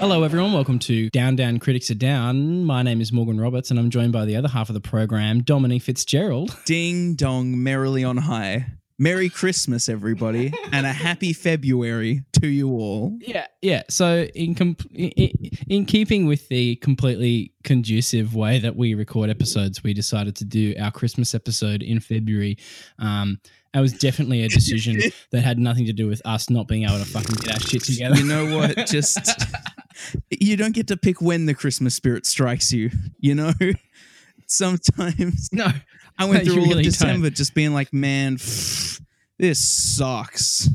Hello, everyone. Welcome to Down Down Critics Are Down. My name is Morgan Roberts, and I'm joined by the other half of the program, Dominic Fitzgerald. Ding dong, merrily on high. Merry Christmas, everybody, and a happy February to you all. Yeah, yeah. So, in, com- in in keeping with the completely conducive way that we record episodes, we decided to do our Christmas episode in February. Um, it was definitely a decision that had nothing to do with us not being able to fucking get our shit together. You know what? Just you don't get to pick when the Christmas spirit strikes you. You know, sometimes no, I went through all really of don't. December just being like, man, this sucks.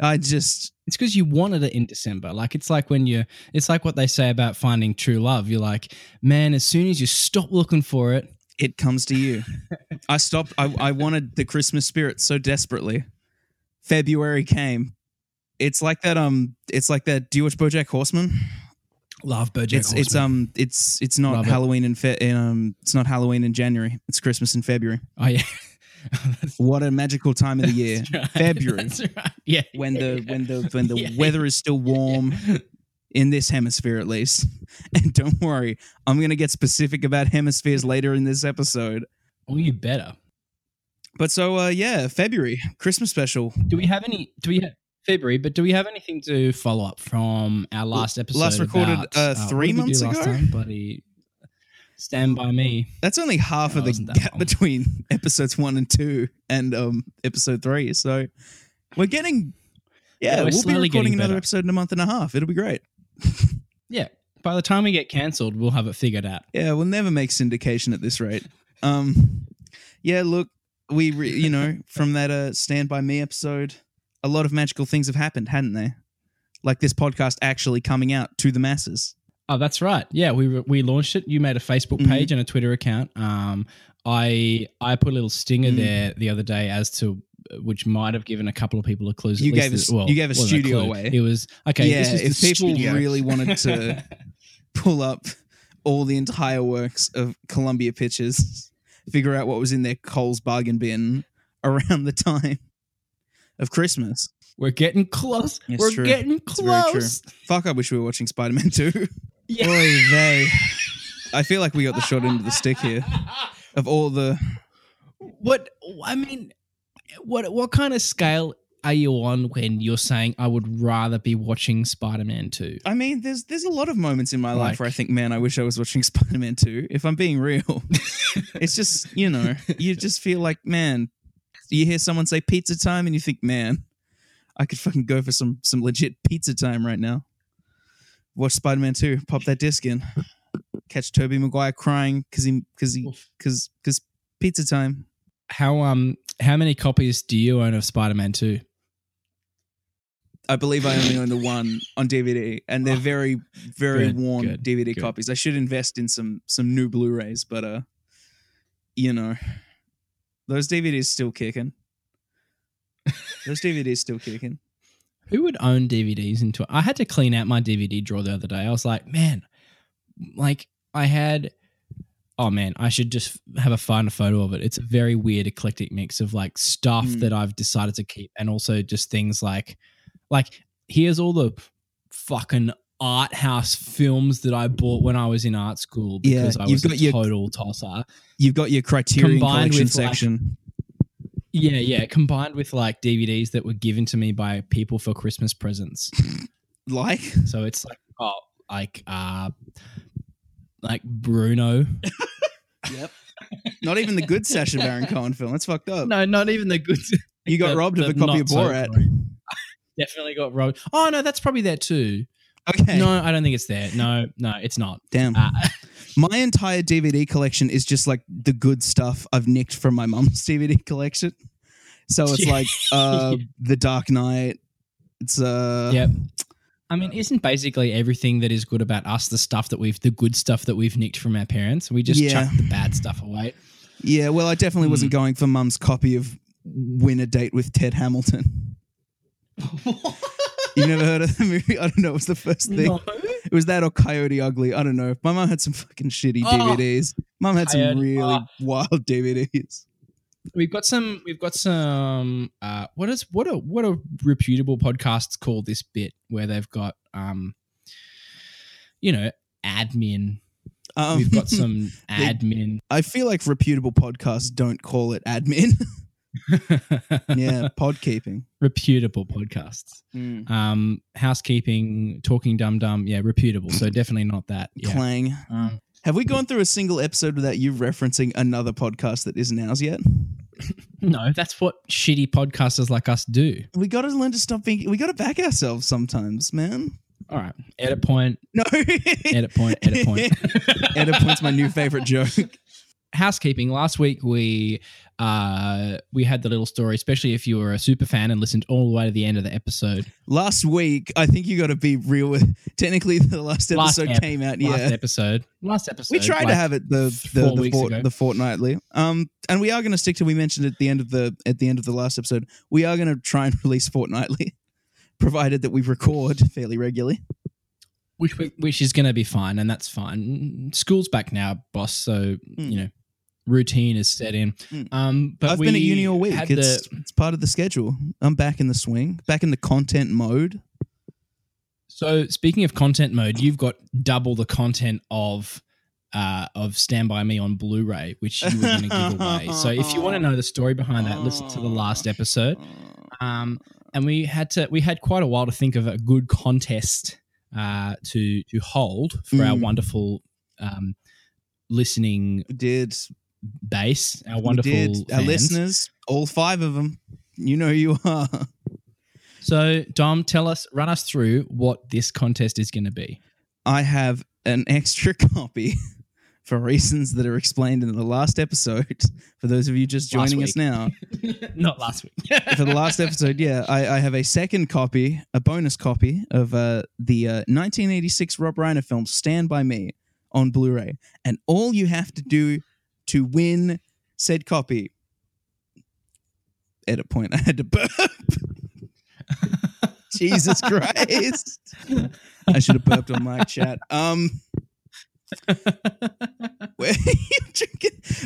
I just It's because you wanted it in December. Like it's like when you it's like what they say about finding true love. You're like, man, as soon as you stop looking for it, it comes to you. I stopped. I, I wanted the Christmas spirit so desperately. February came. It's like that. Um, it's like that. Do you watch BoJack Horseman? love BoJack it's it's um it's it's not Love it. Halloween in Fe- in, um it's not Halloween in January. It's Christmas in February. oh yeah. What a magical time of the year. that's right. February. That's right. Yeah. When the when the when the Yeah. weather is still warm in this hemisphere at least. And don't worry, I'm gonna get specific about hemispheres later in this episode. Oh, you better. But so uh yeah, February Christmas special. Do we have any? Do we have February? But do we have anything to follow up from our last episode? last recorded, about, uh, three did we do months ago? Time? Bloody Stand by me. That's only half No, of the gap long. between episodes one and two and um episode three. So we're getting Yeah, yeah, we're we'll be recording another better. episode in a month and a half. It'll be great. Yeah. By the time we get cancelled, we'll have it figured out. Yeah, we'll never make syndication at this rate. Um, yeah, look, we re- you know from that uh Stand by Me episode, a lot of magical things have happened, hadn't they? Like this podcast actually coming out to the masses. Oh, that's right. Yeah, we we launched it. You made a Facebook Mhm. page and a Twitter account. Um, I I put a little stinger Mm. there the other day as to which might have given a couple of people a clue. You gave us- you gave a studio away. It was okay. yeah, this is if people studio. really wanted to pull up all the entire works of Columbia Pictures, figure out what was in their Coles bargain bin around the time of Christmas. we're getting close. It's we're true. getting It's very true. close. Fuck, I wish we were watching Spider Man 2. Yeah. Oy vey. I feel like we got the short end of the stick here of all the. What I mean, what what kind of scale are you on when you're saying I would rather be watching Spider Man Two? I mean, there's there's a lot of moments in my Like- life where I think, man, I wish I was watching Spider Man 2. If I'm being real, it's just you know, you just feel like, man, you hear someone say pizza time, and you think, man, I could fucking go for some some legit pizza time right now. Watch Spider Man 2, pop that disc in, catch Tobey Maguire crying because he because he because because pizza time. How um how many copies do you own of Spider Man Two? I believe I only own the one on DVD, and they're very, very Good, worn good, DVD good. copies. I should invest in some some new Blu-rays, but uh, you know, those DVDs still kicking. those DVDs still kicking. Who would own DVDs into I had to clean out my DVD drawer the other day. I was like, man, like I had oh man, I should just have a find a photo of it. It's a very weird eclectic mix of like stuff Mm. that I've decided to keep and also just things like like here's all the fucking art house films that I bought when I was in art school Yeah, because I you've was a your- total tosser. You've got your Criterion Combined collection with, like, section. Yeah, yeah, combined with like DVDs that were given to me by people for Christmas presents. like, So it's like oh, like uh, like Bruno. yep. Not even the good Sacha Baron Cohen film. That's fucked up. No, not even the good. you got the- robbed of a copy of Borat. good. Definitely got robbed. Oh no, that's probably there too. Okay. No, I don't think it's there. No, no, it's not. Damn. Uh, My entire DVD collection is just like the good stuff I've nicked from my mum's DVD collection. So it's Yeah. like uh The Dark Knight. It's uh yep. I mean, isn't basically everything that is good about us the stuff that we've, the good stuff that we've nicked from our parents? We just Yeah. chuck the bad stuff away. yeah, well I definitely wasn't Hmm. going for mum's copy of Win a Date with Tad Hamilton. You've never heard of the movie? I don't know, it was the first thing. No. It was that or Coyote Ugly. I don't know. My mom had some fucking shitty Oh. DVDs. Mom had some really oh. wild DVDs. We've got some. We've got some. Uh, what is what a what a reputable podcasts call this bit where they've got um you know, admin. Um, We've got some admin. I feel like reputable podcasts don't call it admin. yeah, podkeeping. reputable podcasts. Um, housekeeping, talking dum dum. Yeah, reputable. So definitely not that. Yeah. Clang. Um, Have we gone through a single episode without you referencing another podcast that isn't ours yet? no, that's what shitty podcasters like us do. We got to learn to stop being. We got to back ourselves sometimes, man. All right. Edit point. No. Edit point. Edit point. Edit point's my new favorite joke. housekeeping last week we uh we had the little story especially if you were a super fan and listened all the way to the end of the episode Last week, I think you got to be real with. Technically, the last Last episode ep- came out. last Yeah, episode last episode we tried to have it the the the, fort, the fortnightly. Um, and we are going to stick to. We mentioned at the end of the at the end of the last episode. We are going to try and release fortnightly, provided that we record fairly regularly. which which is going to be fine and that's fine school's back now boss so Mm. you know routine is set in Mm. um but I've we been at uni all week. had It's the, it's part of the schedule. I'm back in the swing, back in the content mode. so speaking of content mode you've got double the content of uh, of Stand By Me on Blu-ray, which you were going to give away. So if you want to know the story behind that, listen to the last episode. Um, and we had to we had quite a while to think of a good contest uh, to to hold for our Mm. wonderful um, listening did base, our wonderful did. Our listeners, all five of them. You know who you are. So Dom, tell us, run us through what this contest is going to be. I have an extra copy for reasons that are explained in the last episode. For those of you just joining us now, Not last week. for the last episode, yeah, I, I have a second copy, a bonus copy of uh, the uh, 1986 Rob Reiner film Stand By Me on Blu ray. And all you have to do to win said copy. At a point. I had to burp. Jesus Christ. I should have burped on my chat. Um,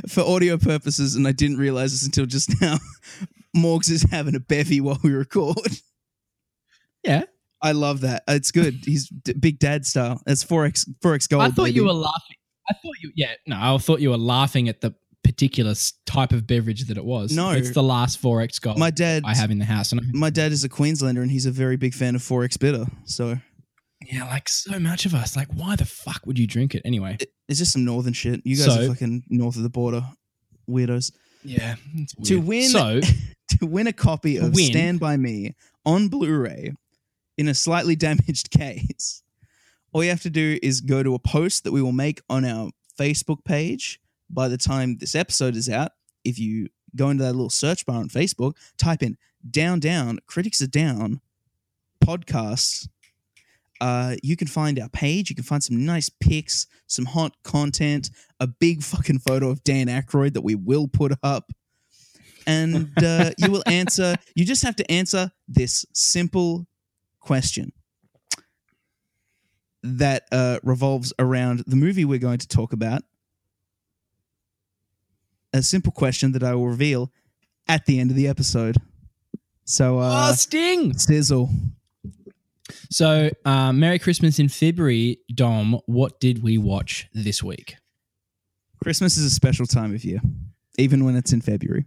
for audio purposes, and I didn't realize this until just now. Morgs is having a bevy while we record. yeah, I love that. It's good. He's d- big dad style. That's four x four gold. I thought you were laughing. I thought you, yeah, no, I thought you were laughing at the particular type of beverage that it was. No. it's the last four X gold My dad. I have in the house, and I, My dad is a Queenslander, and he's a very big fan of four x bitter. So yeah, like so much of us, like why the fuck would you drink it anyway? it- it's just some northern shit. You guys So- are fucking north of the border weirdos. Yeah, To win- So to win a copy of win. Stand By Me on Blu ray in a slightly damaged case, all you have to do is go to a post that we will make on our Facebook page by the time this episode is out. If you go into that little search bar on Facebook, type in down, down, critics are down, podcast. Uh, you can find our page. You can find some nice pics, some hot content, a big fucking photo of Dan Aykroyd that we will put up and uh, you will answer. You just have to answer this simple question that uh, revolves around the movie we're going to talk about. A simple question that I will reveal at the end of the episode. So, uh, oh, Sting. sizzle. So, uh, Merry Christmas in February, Dom. What did we watch this week? Christmas is a special time of year, even when it's in February.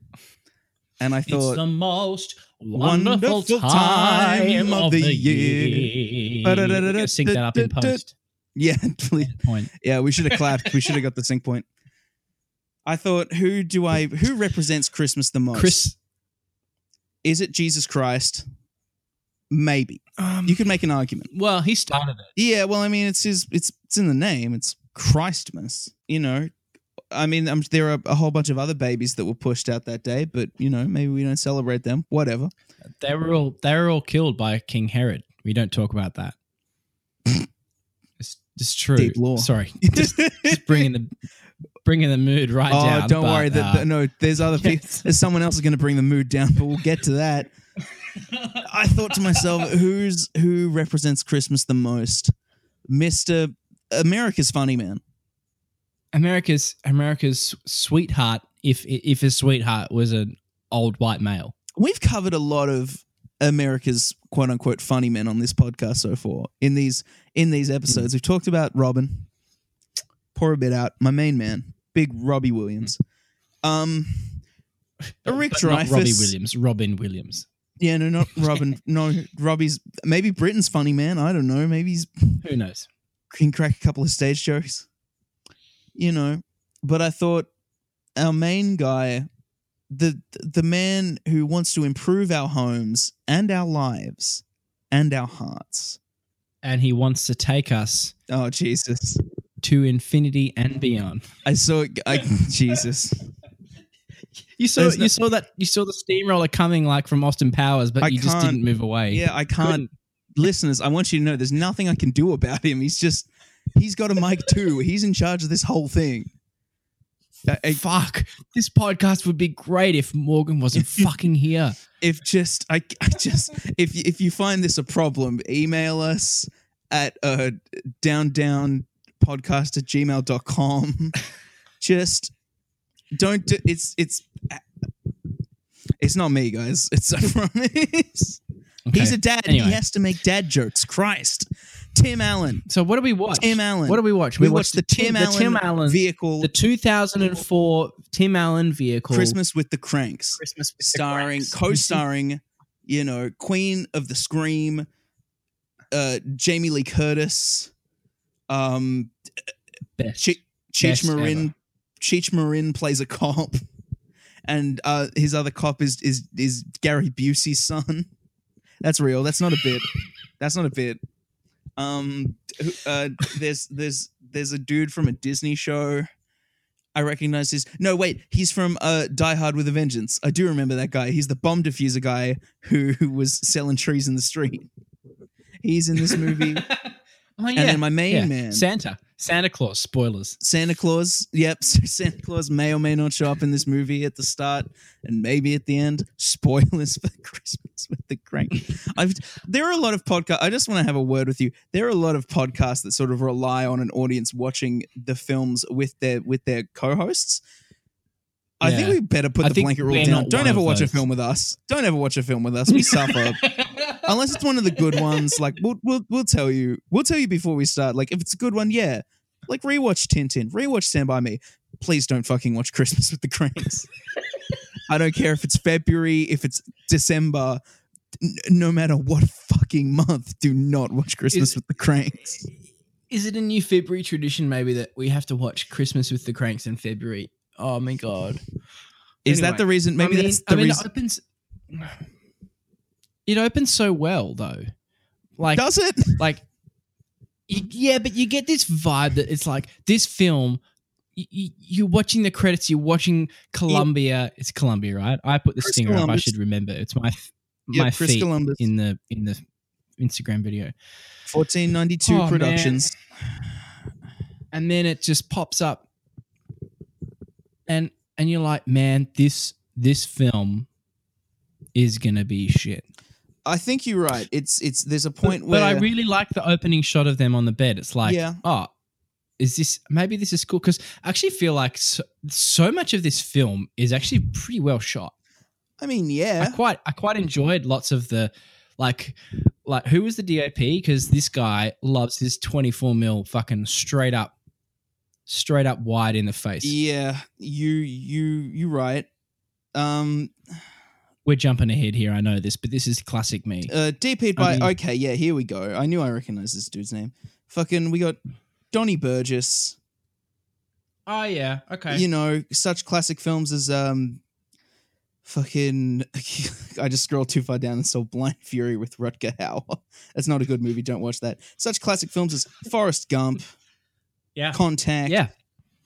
And I It's thought, the most wonderful, Wonderful time, of the year. year. Sync that up in post. yeah, please. Point. Yeah, we should have clapped. we should have got the sync point. I thought, who do I who represents Christmas the most? Chris, Is it Jesus Christ? Maybe. um, You could make an argument. well, he started it. Yeah, well, I mean, it's his it's it's in the name. It's Christmas. You know. I mean, um, there are a whole bunch of other babies that were pushed out that day, but you know, maybe we don't celebrate them. Whatever. They were all they were all killed by King Herod. We don't talk about that. it's, it's true. Deep lore. Sorry, just, just bringing the bringing the mood right oh, down. don't but, worry. That uh, no, there's other people. There's someone else is going to bring the mood down, but we'll get to that. I thought to myself, who's who represents Christmas the most? Mister America's funny man. America's America's sweetheart. If if his sweetheart was an old white male, We've covered a lot of America's quote unquote funny men on this podcast so far. In these in these episodes, we've talked about Robin. Pour a bit out. My main man, big Robbie Williams. Um, Rick But not Robbie Williams, Robin Williams. Yeah, no, not Robin. no, Robbie's maybe Britain's funny man. I don't know. Maybe he's Who knows? can crack a couple of stage jokes. You know, but I thought our main guy, the the man who wants to improve our homes and our lives and our hearts. And he wants to take us Oh Jesus! to infinity and beyond. I saw it. I, Jesus. You saw There's you no- saw that you saw the steamroller coming like from Austin Powers, but I you just didn't move away. Yeah, I can't. Couldn't. Listeners, I want you to know there's nothing I can do about him. He's just he's got a mic too. He's in charge of this whole thing. Uh, Fuck. This podcast would be great if Morgan wasn't fucking here. if just I, I just if if you find this a problem email us at uh down down podcast at gmail.com just don't do, it's it's it's not me guys it's i promise Okay. he's a dad Anyway. he has to make dad jokes christ tim allen. So what do we watch? tim allen. What do we watch? we, watched the tim, allen, the Tim Allen vehicle. the 2004 Tim Allen vehicle. Christmas with the cranks. Christmas with the starring Cranks. co-starring you know queen of the scream uh jamie lee curtis um Best. Che- cheech Best marin ever. cheech marin plays a cop. And uh his other cop is is is gary busey's son. That's real. That's not a bit. That's not a bit um uh there's there's there's a dude from a disney show I recognize his. No, wait, he's from uh, Die Hard with a Vengeance. I do remember that guy. He's the bomb diffuser guy who, who was selling trees in the street. He's in this movie. oh yeah. And then my main Yeah. man, Santa. Santa Claus. Spoilers. Santa Claus. Yep, Santa Claus may or may not show up in this movie at the start and maybe at the end. Spoilers for Christmas with the Crank. I've there are a lot of podcasts. I just want to have a word with you. There are a lot of podcasts that sort of rely on an audience watching the films with their with their co-hosts. I think we better put I the blanket rule down. Don't ever watch a film with us. Don't ever watch a film with us. We suffer unless it's one of the good ones, like we'll we'll we'll tell you. We'll tell you before we start. Like if it's a good one, yeah. Like rewatch Tintin, rewatch Stand by Me. Please don't fucking watch Christmas with the Cranks. I don't care if it's February, if it's December. N- no matter what fucking month, do not watch Christmas Is- with the Cranks. Is it a new February tradition maybe that we have to watch Christmas with the Cranks in February? Oh my god. Is that the reason? Maybe I mean, that's the I mean, reason. it opens. It opens so well though, like Does it? like, y- yeah, but you get this vibe that it's like this film. You're watching the credits. You're watching Columbia. It's Columbia, right? I put the Chris stinger up. I should remember. It's my Yeah, my Chris feet Columbus. in the in the Instagram video. 1492 Oh, man. Productions. and then it just pops up and and you're like man this this film is gonna be shit I think you're right. It's it's there's a point but where But i really like the opening shot of them on the bed it's like Yeah. oh is this maybe this is cool because i actually feel like so, so much of this film is actually pretty well shot I mean, yeah. i quite i quite enjoyed lots of the like like who was the dop because this guy loves his 24 mil fucking straight up straight up wide in the face Yeah, you you you right. Um We're jumping ahead here. I know this, but this is classic me. uh DP'd by I mean- okay, yeah, here we go. I knew I recognized this dude's name. Fucking we got Donnie Burgess. Oh yeah, okay. You know, such classic films as um fucking I just scrolled too far down and saw Blind Fury with Rutger Hauer. That's not a good movie, don't watch that. Such classic films as Forrest Gump, yeah, Contact, yeah.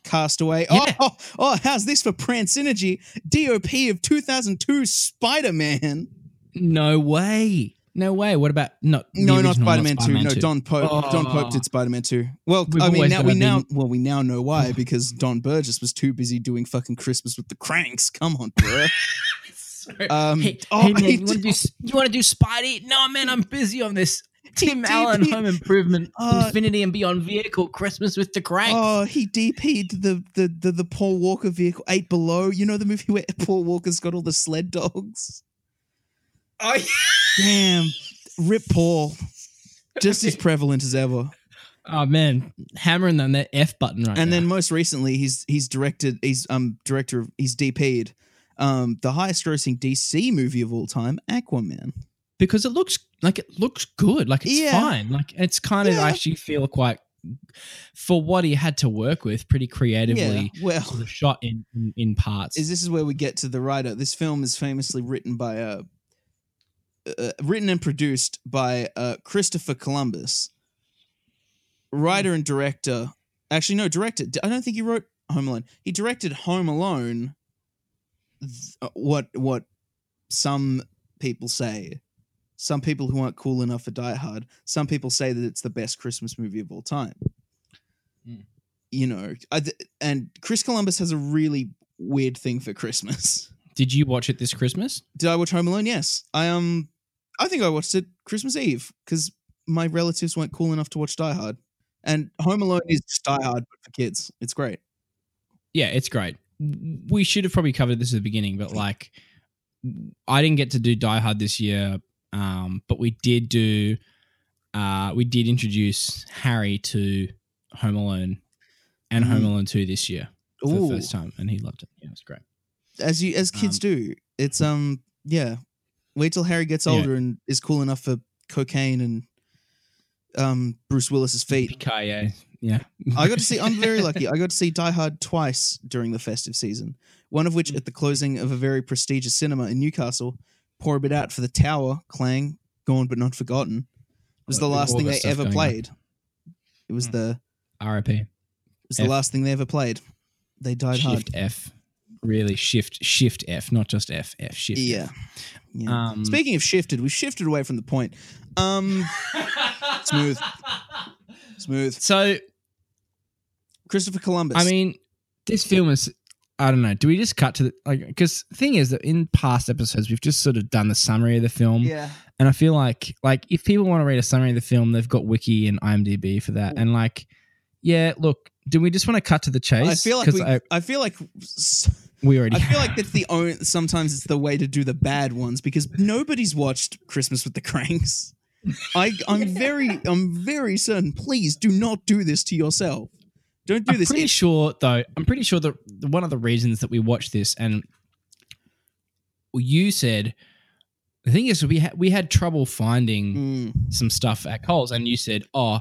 Castaway. Yeah. Oh, oh, how's this for Prance Synergy? DOP of 2002 Spider Man. No way, no way. What about not? the No, not Spider Man 2. Spider-Man No, Don Pope. Don Pope Oh. did Spider Man 2. Well, We've I mean, now we now well we now know why because Don Burgess was too busy doing fucking Christmas with the Cranks. Come on, bro. Um, hey, oh, hey, man, you want to do? You want to do Spidey? No, man, I'm busy on this. Tim Allen Home Improvement, Uh, Infinity and Beyond vehicle, Christmas with the Cranks. Oh, he DP'd the, the the the Paul Walker vehicle eight below. You know the movie where Paul Walker's got all the sled dogs. Oh, yeah. Damn, Rip Paul, just as prevalent as ever. Oh man, hammering on that F button right and now. then most recently, he's he's directed. He's um director. of He's DP'd um the highest grossing DC movie of all time, Aquaman. Because it looks like it looks good, like it's Yeah. fine, like it's kind of Yeah. I actually feel quite for what he had to work with, pretty creatively Yeah. Well, sort of shot in in, in parts. is this is where we get to the writer. This film is famously written by uh, uh written and produced by uh Christopher Columbus, writer and director. Actually, no, director. I don't think he wrote Home Alone. He directed Home Alone. th- uh, What what some people say. Some people who aren't cool enough for Die Hard. Some people say that it's the best Christmas movie of all time. Hmm. You know, I th- and Chris Columbus has a really weird thing for Christmas. Did you watch it this Christmas? Did I watch Home Alone? Yes. I um I think I watched it Christmas Eve because my relatives weren't cool enough to watch Die Hard. And Home Alone is just Die Hard but for kids. It's great. Yeah, it's great. We should have probably covered this at the beginning, but like, I didn't get to do Die Hard this year, um, but we did do. Uh, we did introduce Harry to Home Alone and Home Mhm. Alone Two this year for Ooh. the first time, and he loved it. Yeah, it was great. As you as kids Um, do. It's um yeah. Wait till Harry gets Yeah. older and is cool enough for cocaine and um Bruce Willis's feet. PKA. Yeah, I got to see. I'm very lucky. I got to see Die Hard twice during the festive season. One of which at the closing of a very prestigious cinema in Newcastle. Pour a bit out for the Tower, Clang, Gone but Not Forgotten. It was Oh, the last thing they ever going on. played. It was Hmm. the RIP. it was the last thing they ever played. They died hard. Shift F. Really shift shift F, not just F. F shift. Yeah. F. yeah. Um, Speaking of shifted, we've shifted away from the point. Um, smooth, smooth. So Christopher Columbus. I mean, this film is. I don't know. Do we just cut to the like? Because thing is that in past episodes we've just sort of done the summary of the film, yeah, and I feel like like if people want to read a summary of the film, they've got Wiki and IMDb for that, and like, yeah, look, do we just want to cut to the chase? I feel like we, I, I feel like we already. I feel like that's the only. Sometimes it's the way to do the bad ones because nobody's watched Christmas with the Cranks. I I'm very I'm very certain. Please do not do this to yourself. Don't do this. I'm this. pretty It- sure though. I'm pretty sure that one of the reasons that we watched this, and you said, the thing is, we had we had trouble finding. Mm, some stuff at Coles, and you said, "Oh,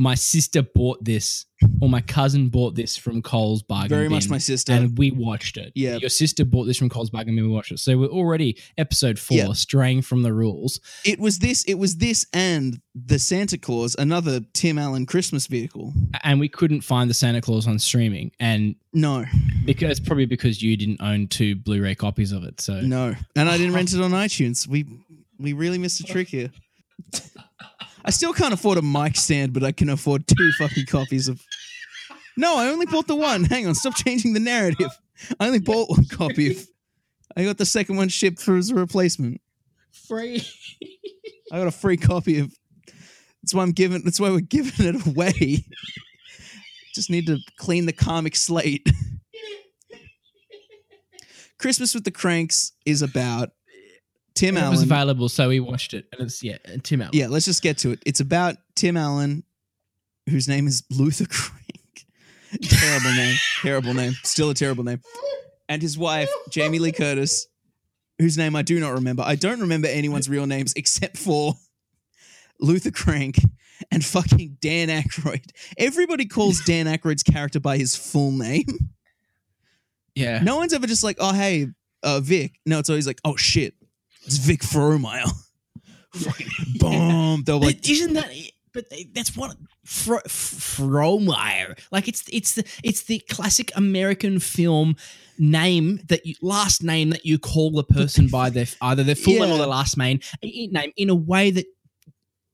my sister bought this, or my cousin bought this from Coles bargain very much my sister. and we watched it. Yeah. your sister bought this from Coles bargain bin. We watched it, so we're already episode four, Yeah. straying from the rules. it was this. It was this and the Santa Claus, another Tim Allen Christmas vehicle. and we couldn't find the Santa Claus on streaming, and No, because probably because you didn't own two Blu-ray copies of it. So no, and I didn't rent it on iTunes. We we really missed a trick here. I still can't afford a mic stand, but I can afford two fucking copies of. No, I only bought the one. Hang on, stop changing the narrative. I only bought one copy of. I got the second one shipped for as a replacement. free. I got a free copy of. That's why I'm giving. That's why we're giving it away. Just need to clean the karmic slate. Christmas with the Cranks is about Tim Allen. was available, so we watched it, and it's yeah, Tim Allen. yeah, let's just get to it. It's about Tim Allen, whose name is Luther Crank. terrible name. Terrible name. Still a terrible name. And his wife, Jamie Lee Curtis, whose name I do not remember. I don't remember anyone's real names except for Luther Crank and fucking Dan Aykroyd. Everybody calls Dan Aykroyd's character by his full name. yeah. No one's ever just like, oh, hey, uh, Vic. No, it's always like, oh, shit. It's Vic Frohmeyer. Boom. They'll be like, isn't that? But that's what Fro- Frohmeyer. Like it's it's the it's the classic American film name that you last name that you call the person by their either their full name or their last name name in a way that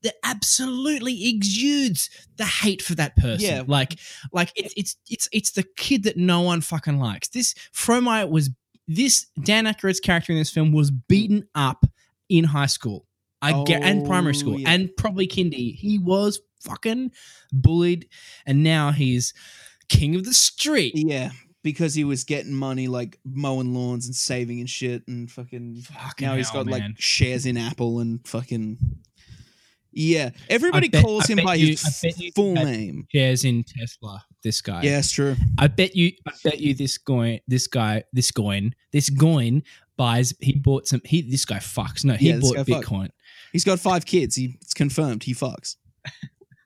that absolutely exudes the hate for that person. Yeah. Like like it's it's it's it's the kid that no one fucking likes. This Frohmeyer was this Dan Aykroyd's character in this film was beaten up in high school. I get and oh, primary Oh, school yeah. and probably kindy. He was fucking bullied, and now he's king of the street. yeah. because he was getting money like mowing lawns and saving and shit and fucking Fucking now he's got man. like shares in Apple and fucking yeah. Everybody bet- calls I him by you- his I bet you full name. shares in Tesla. This guy. Yeah, it's true. I bet you. I bet you this guy. This guy. This goin. This goin buys. He bought some. He. This guy fucks. No, he Yeah, bought guy fuck. Bitcoin. He's got five kids. He, it's confirmed he fucks.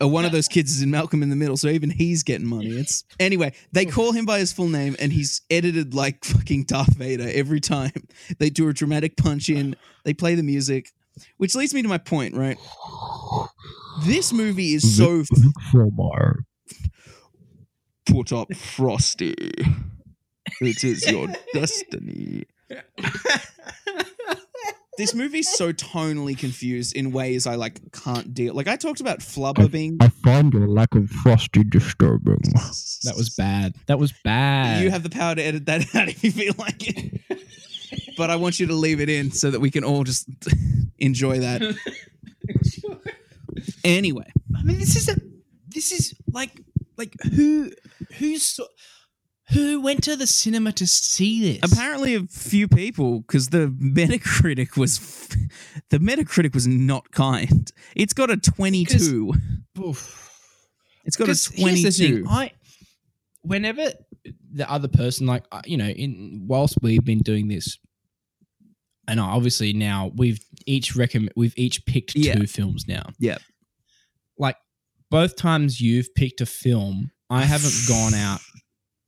Uh, one of those kids is in Malcolm in the Middle, so even he's getting money. It's anyway. They call him by his full name, and he's edited like fucking Darth Vader every time. They do a dramatic punch in. They play the music, which leads me to my point. Right, this movie is so put up Frosty. It is your destiny. this movie's so tonally confused in ways I like can't deal. Like I talked about Flubber being I find your lack of frosty disturbing. That was bad. That was bad. You have the power to edit that out if you feel like it. but I want you to leave it in so that we can all just enjoy that. Anyway, I mean, this is a. This is like like who who's so- who went to the cinema to see this? apparently a few people because the Metacritic was the Metacritic was not kind. It's got a 22. Oof. It's got a 'Cause here's the thing, 22. I whenever the other person, like uh, you know, in whilst we've been doing this, and obviously now we've each recommend we've each picked Yeah. two films now. Yeah. like both times you've picked a film, I haven't gone out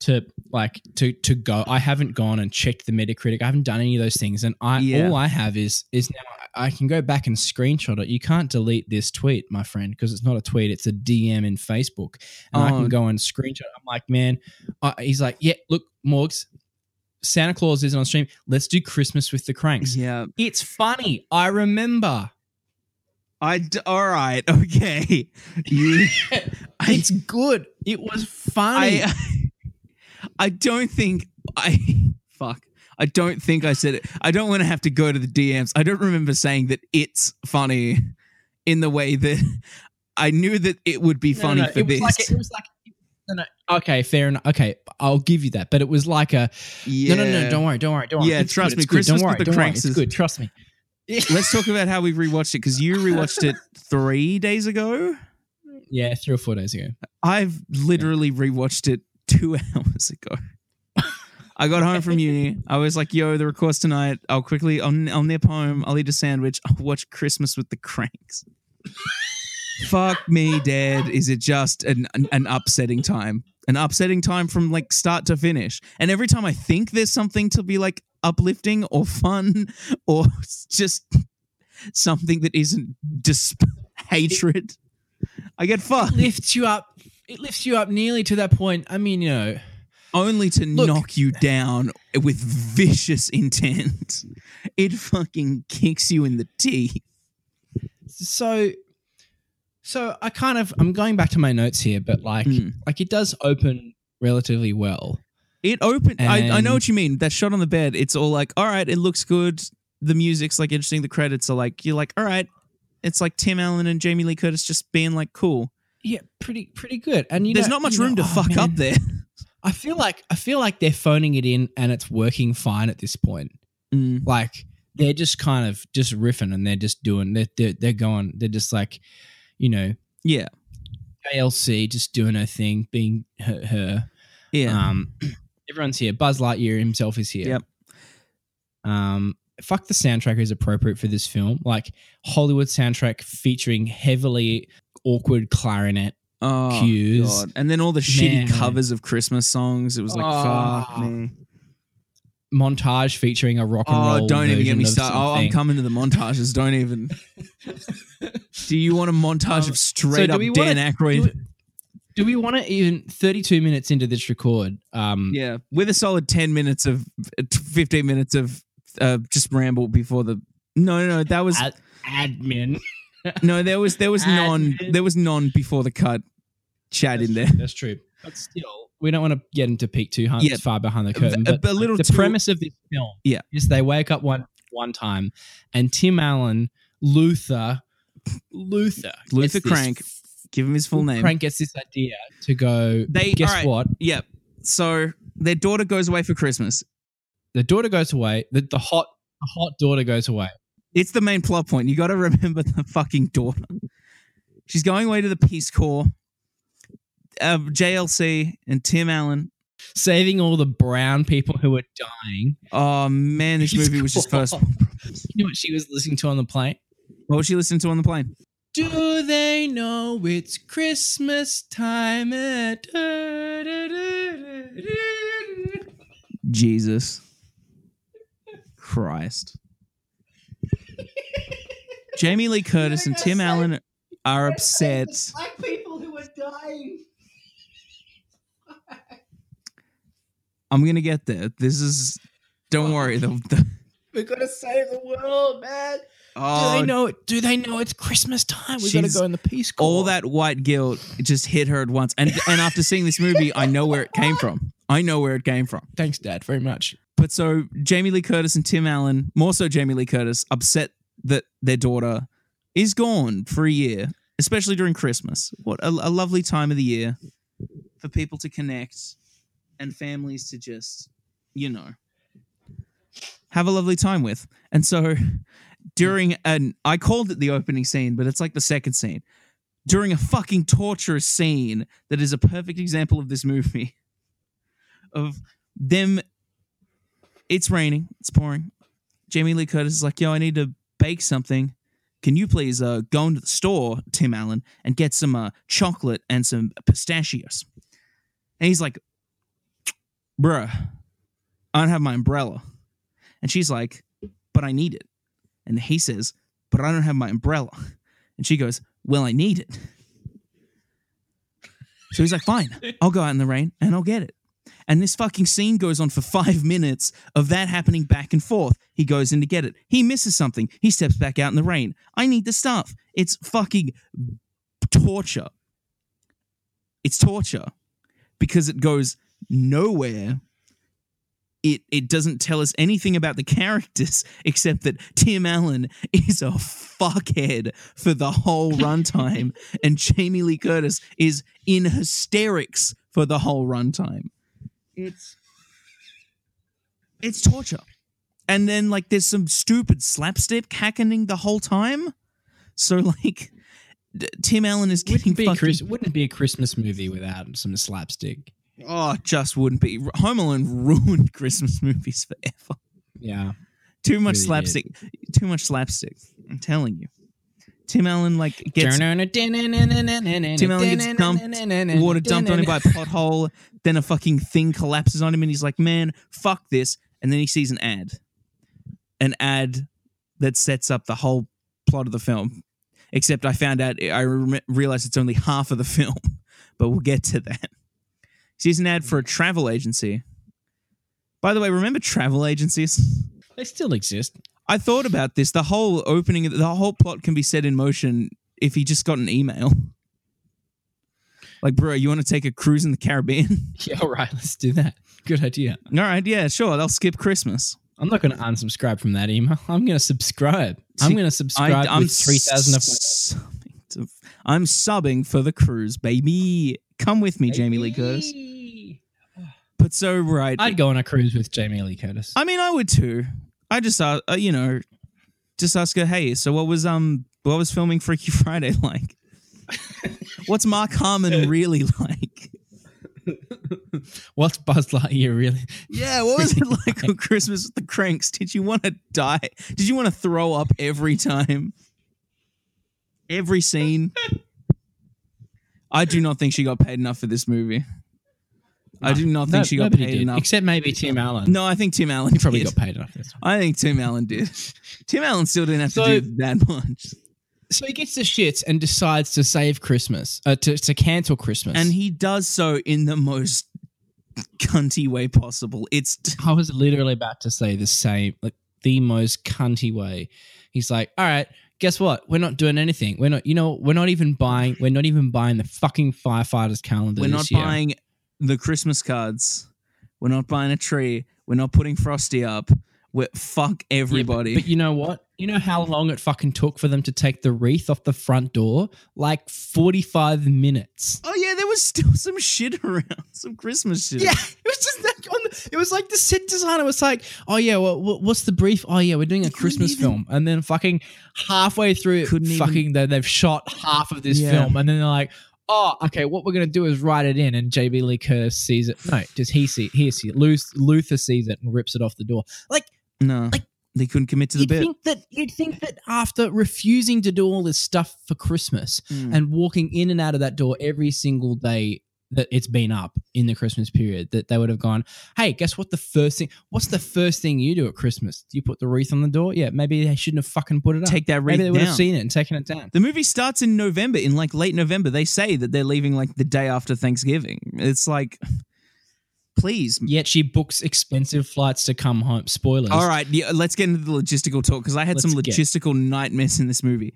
to like to to go. I haven't gone and checked the Metacritic. I haven't done any of those things, and I Yeah. all I have is is now I can go back and screenshot it. You can't delete this tweet, my friend, because it's not a tweet; it's a DM in Facebook, and I Oh. can go and screenshot. it. I'm like, man, I, he's like, yeah, look, Morgs, Santa Claus isn't on stream. Let's do Christmas with the Cranks. Yeah. It's funny. I remember. I d- all right. Okay. You It's good. It was funny. I I don't think I fuck. I don't think I said it. I don't want to have to go to the DMs. I don't remember saying that it's funny in the way that I knew that it would be No, funny no, for it this. Like, it was like, no, no. Okay, fair enough. Okay, I'll give you that. But it was like a yeah. no, no, no. Don't worry, don't worry, don't worry. Yeah, It's trust good, me, good. Christmas don't worry, with the don't worry. Cranks It's is- good. Trust me. Let's talk about how we rewatched it because you rewatched it three days ago. Yeah, three or four days ago. I've literally rewatched it two hours ago. I got home from uni. I was like, "Yo, the record's tonight. I'll quickly, I'll, I'll nip home. I'll eat a sandwich. I'll watch Christmas with the Cranks." Fuck me, Dad. Is it just an, an an upsetting time? An upsetting time from like start to finish. And every time I think there's something to be like uplifting or fun or just something that isn't just hatred, I get fucked. lifts you up. It lifts you up nearly to that point. I mean, you know, only to Look. knock you down with vicious intent. It fucking kicks you in the teeth. so so I kind of I'm going back to my notes here, but like Mm. like it does open relatively well. It opened. I, I know what you mean. That shot on the bed. It's all like, all right, it looks good. The music's like interesting. The credits are like, you're like, all right. It's like Tim Allen and Jamie Lee Curtis just being like, cool. Yeah, pretty pretty good. And you There's know- not much you know, room to oh, fuck man. up there. I feel like I feel like they're phoning it in and it's working fine at this point. Mm. Like they're just kind of just riffing and they're just doing they're they're, they're going they're just like you know Yeah. JLC just doing her thing, being her. her. Yeah. Um, everyone's here. Buzz Lightyear himself is here. Yep. Um, fuck the soundtrack is appropriate for this film. Like Hollywood soundtrack featuring heavily awkward clarinet. oh, cues. God. And then all the shitty Man. covers of Christmas songs. It was like, Oh. fuck me. Montage featuring a rock and roll. Oh, don't even get me started. Oh, I'm coming to the montages. Don't even. do you want a montage Um, of straight do up Dan wanna- Aykroyd? Do we, do we want to even 32 minutes into this record? Um, yeah, with a solid 10 minutes of, uh, 15 minutes of uh, just ramble before the. No, no, no. That was ad- admin. no. There was there was non there was non before the cut chat in there. That's true. But still, we don't want to get into peak too hun- Yeah. far behind the curtain. But little the too- premise of this film Yeah. is they wake up one one time and Tim Allen, Luther, Luther, Luther this- Crank. Give him his full name. Crank gets this idea to go. They- guess alright. what? Yeah. So their daughter goes away for Christmas. The daughter goes away. The, the hot the hot daughter goes away. It's the main plot point. You got to remember the fucking daughter. She's going away to the Peace Corps. Uh, JLC and Tim Allen. Saving all the brown people who are dying. Oh man, this movie was just first. You know what she was listening to on the plane? What was she listening to on the plane? Do they know it's Christmas time? At Jesus Christ. Jamie Lee Curtis and Tim Allen are upset. Black people who are dying. I'm gonna get there. This is. Don't worry. The, the, We're gonna save the world, man. Do oh, they know it? Do they know it's Christmas time? We gotta go in the Peace Corps. all that white guilt just hit her at once. And and after seeing this movie, I know where it came from. I know where it came from. Thanks, Dad, very much. But so Jamie Lee Curtis and Tim Allen, more so Jamie Lee Curtis, upset that their daughter is gone for a year, especially during Christmas. What a, a lovely time of the year for people to connect and families to just, you know, have a lovely time with. And so during an I called it the opening scene, but it's like the second scene. During a fucking torturous scene that is a perfect example of this movie of them it's raining, it's pouring. Jamie Lee Curtis is like, "Yo, I need to bake something. Can you please uh, go into the store, Tim Allen, and get some uh, chocolate and some pistachios?" And he's like, "Bruh, I don't have my umbrella." And she's like, "But I need it." And he says, "But I don't have my umbrella." And she goes, "Well, I need it." So he's like, "Fine, I'll go out in the rain and I'll get it." And this fucking scene goes on for five minutes of that happening back and forth. He goes in to get it. He misses something. He steps back out in the rain. I need the stuff. It's fucking torture. It's torture because it goes nowhere. It it doesn't tell us anything about the characters except that Tim Allen is a fuckhead for the whole runtime, and Jamie Lee Curtis is in hysterics for the whole runtime it's it's torture and then like there's some stupid slapstick happening the whole time so like d- tim allen is getting Wouldn't be, fucking, Chris, wouldn't it be a Christmas movie without some slapstick? Oh just wouldn't be home alone ruined christmas movies forever Yeah. too much Really did. slapstick too much slapstick i'm telling you tim allen like gets Tim Allen gets dumped, water dumped on him by a pothole. Then a fucking thing collapses on him, and he's like, "Man, fuck this!" And then he sees an ad, an ad that sets up the whole plot of the film. Except I found out, I re- realized it's only half of the film, but we'll get to that. An ad for a travel agency. By the way, remember travel agencies? They still exist. I thought about this. The whole opening, the whole plot can be set in motion if he just got an email. Like, bro, you want to take a cruise in the Caribbean? Yeah, all right, let's do that. Good idea. All right, yeah, sure. They'll skip Christmas. I'm not going to unsubscribe from that email. I'm going to subscribe. I'm going to subscribe I'm with 3,000 of my I'm subbing for the cruise, baby. Come with me, Jamie Lee Curtis. But so right, I'd go on a cruise with Jamie Lee Curtis. I mean, I would too. I just, uh, uh, you know, just ask her, hey, so what was um, what was filming Freaky Friday like? What's Mark Harmon really like? What's Buzz Lightyear really? Yeah, what was it like on Christmas with the Cranks? Did you want to die? Did you want to throw up every time? Every scene? I do not think she got paid enough for this movie. I do not think No- she got paid did, enough. except maybe Tim Allen. no, I think Tim Allen he probably did. got paid enough. this. I think Tim Allen did. Tim Allen still didn't have So- to do that much. So he gets the shits and decides to save Christmas, uh, to to cancel Christmas. And he does so in the most cunty way possible. It's I was literally about to say the same, like the most cunty way. He's like, "All right, guess what? We're not doing anything. We're not, you know, we're not even buying. We're not even buying the fucking firefighters calendar. we're not year. buying the Christmas cards. We're not buying a tree. We're not putting Frosty up. We're fuck Yeah, but- everybody. but, you know what? You know how long it fucking took for them to take the wreath off the front door? Like forty-five minutes. oh was still some shit around, some Christmas shit. Yeah, it was just like on the, it was like the set designer was like, "Oh yeah, well, what's the brief? Oh yeah, we're doing a Christmas even- film." And then fucking halfway through, Couldn't even- fucking they, they've shot half of this Yeah. film, and then they're like, "Oh, okay, what we're gonna do is write it in." And Jamie Lee Curtis sees it. No, does he see he see it. Luth- Luther sees it and rips it off the door. Like No, Like- they couldn't commit to the you'd bit. think that you'd think that after refusing to do all this stuff for Christmas Mm. and walking in and out of that door every single day that it's been up in the Christmas period, that they would have gone, Hey, guess what? The first thing, what's the first thing you do at Christmas? Do you put the wreath on the door? Yeah, maybe they shouldn't have fucking put it up. Take that wreath maybe they would down. have seen it and taken it down. The movie starts in November, in like late November. They say that they're leaving like the day after Thanksgiving. It's like, please. Yet she books expensive flights to come home. Spoilers. All right, yeah, let's get into the logistical talk because I had some Let's get- logistical nightmares in this movie.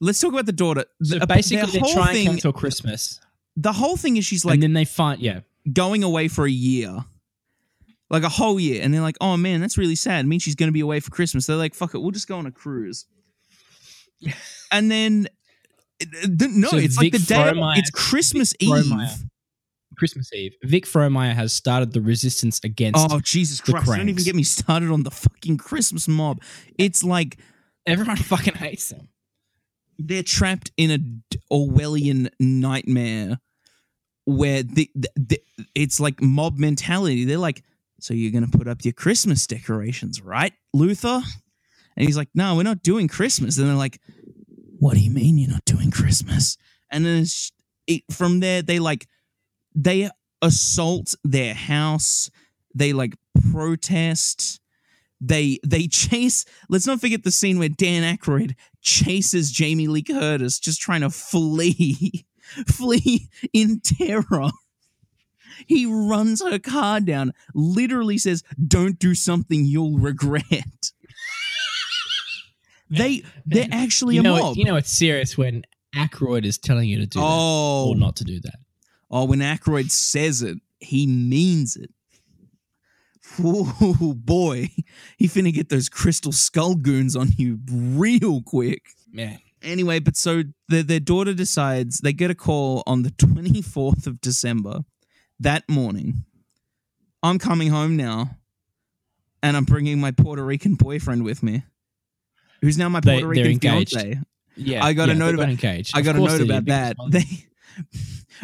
Let's talk about the daughter. So The- uh, basically, the they whole try and thing, cancel Christmas, the whole thing is she's like and then they find yeah. going away for a year, like a whole year, and they're like, "Oh man, that's really sad." It means she's going to be away for Christmas. They're like, "Fuck it, we'll just go on a cruise." and then, uh, it- no, So it's Vic like the day. Frohmeyer- it's Christmas Vic Eve. Christmas Eve. Vic Frohmeyer has started the resistance against Oh Jesus the Christ! Don't even get me started on the fucking Christmas mob. It's like everyone. Fucking hates them. they're trapped in a Orwellian nightmare where the, the, the it's like mob mentality. They're like, so you're gonna put up your Christmas decorations, right, Luther? And he's like, no, we're not doing Christmas. And they're like, what do you mean you're not doing Christmas? And then it's, it, from there, they like they assault their house. They like protest. They they chase. Let's not forget the scene where Dan Aykroyd chases Jamie Lee Curtis, just trying to flee, flee in terror. He runs her car down, literally says, "Don't do something you'll regret." they they're actually You a know, mob. you know, it's serious when Aykroyd is telling you to do that oh, or not to do that. Oh, when Aykroyd says it, he means it. Ooh, boy, he finna get those crystal skull goons on you real quick. Man, Anyway, but so the, their daughter decides they get a call on the 24th of December that morning. I'm coming home now, and I'm bringing my Puerto Rican boyfriend with me, who's now my Puerto they're Rican fiance. yeah, I got a note they about- engaged. I got a note about that. They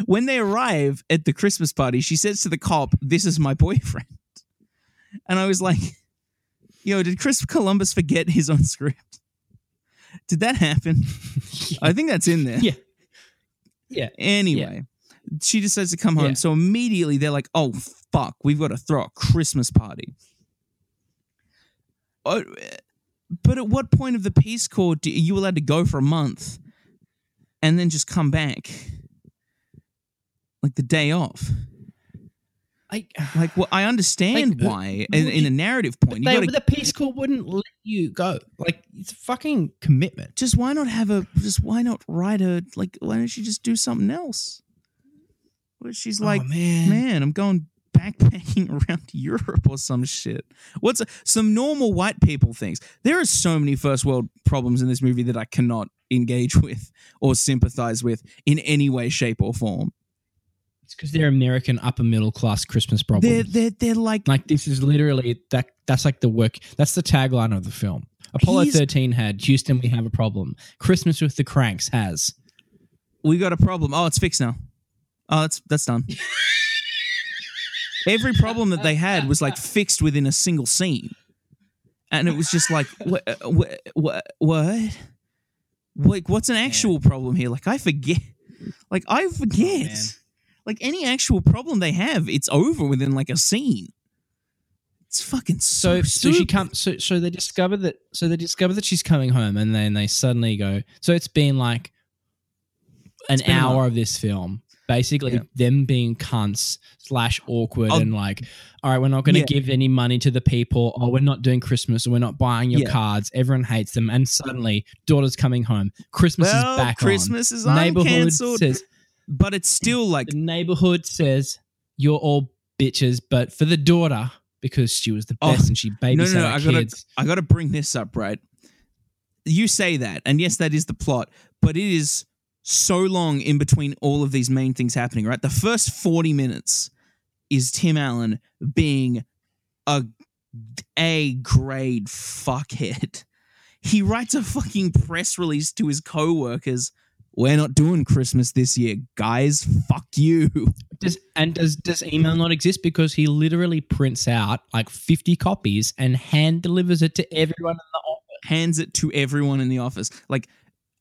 when they arrive at the Christmas party, she says to the cop, "This is my boyfriend," and I was like, "Yo, did Chris Columbus forget his own script? Did that happen? I think that's in there." Yeah. Yeah. Anyway, she decides to come home, Yeah. so immediately they're like, "Oh fuck, we've got to throw a Christmas party." Oh, but at what point of the Peace Corps do, are you allowed to go for a month and then just come back? Like the day off. I, Like, well, I understand Like, uh, why in, in a narrative point. You they, gotta, the Peace Corps wouldn't let you go. Like it's a fucking commitment. just why not have a, just why not write a, like, why don't you just do something else? Where she's like, oh, man, man, I'm going backpacking around Europe or some shit. What's some normal white people things? There are so many first world problems in this movie that I cannot engage with or sympathize with in any way, shape, or form. It's because they're American upper middle class Christmas They're problems. they're they're like like this is literally that. That's like the work. That's the tagline of the film. Apollo He's- 13 had Houston, we have a problem. Christmas with the Cranks has. we got a problem. Oh, it's fixed now. Oh, that's that's done. Every problem that they had was like fixed within a single scene, and it was just like, what, what, what, what? Like, what's an actual problem here? Like, I forget. Like, I oh, forget. man. Like any actual problem they have, it's over within like a scene. It's fucking so. So, so she comes. So, so they discover that. So they discover that she's coming home, and then they suddenly go. So it's been like an been hour month. of this film, basically Yeah. them being cunts slash awkward, I'll- and like, all right, we're not going to Yeah. give any money to the people. Or we're not doing Christmas. Or we're not buying your Yeah. cards. Everyone hates them, and suddenly daughter's coming home. Christmas Well, is back Christmas is on. on Neighborhood says but it's still like the neighborhood says you're all bitches, but for the daughter because she was the Oh, best and she babysat no, no, our I gotta- I got to bring this up, right? You say that, and yes, that is the plot, but it is so long in between all of these main things happening, right? The first 40 minutes is Tim Allen being a A grade fuckhead. He writes a fucking press release to his co-workers. We're not doing Christmas this year, guys. Fuck you. Does and does does email not exist because he literally prints out like fifty copies and hand delivers it to everyone in the office. Hands it to everyone in the office. Like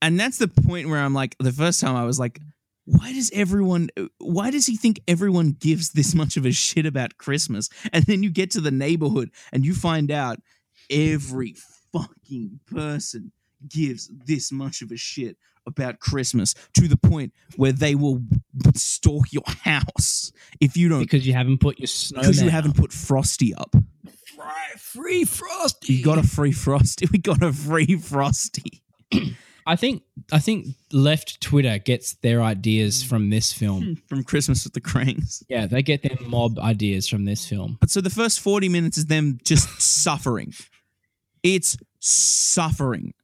and that's the point where I'm like the first time I was like why does everyone why does he think everyone gives this much of a shit about christmas and then you get to the neighborhood and you find out every fucking person gives this much of a shit about christmas to the point where they will stalk your house if you don't Because you haven't put your snow. because you haven't put frosty up free frosty. you got a free frosty we got a free frosty I think I think left Twitter gets their ideas from this film. from christmas with the cranks Yeah, they get their mob ideas from this film. But so the first 40 minutes is them just suffering. It's suffering.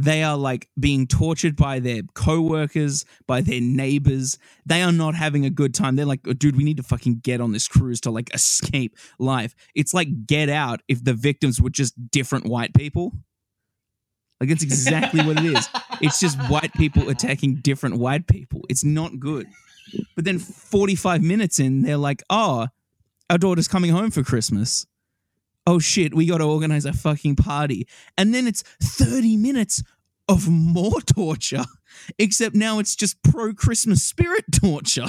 They are like being tortured by their co-workers, by their neighbors. They are not having a good time. They're like, "Oh, dude, we need to fucking get on this cruise to like escape life. It's like get out if the victims were just different white people. Like that's exactly what it is. It's just white people attacking different white people. It's not good. But then 45 minutes in, they're like, oh, our daughter's coming home for Christmas. Oh shit, we got to organize a fucking party. And then it's 30 minutes of more torture, except now it's just pro Christmas spirit torture.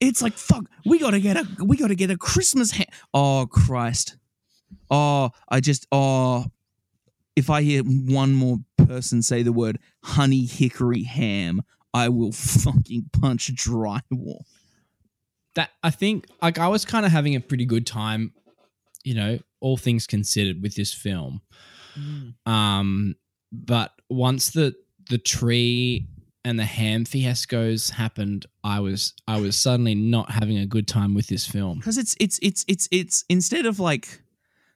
It's like fuck, we got to get a we got to get a Christmas ha- Oh Christ. Oh, I just oh if I hear one more person say the word honey hickory ham, I will fucking punch drywall. That I think like I was kind of having a pretty good time, you know, all things considered with this film. Um, but once the the tree and the ham fiascos happened, I was I was suddenly not having a good time with this film. because it's it's it's it's it's instead of like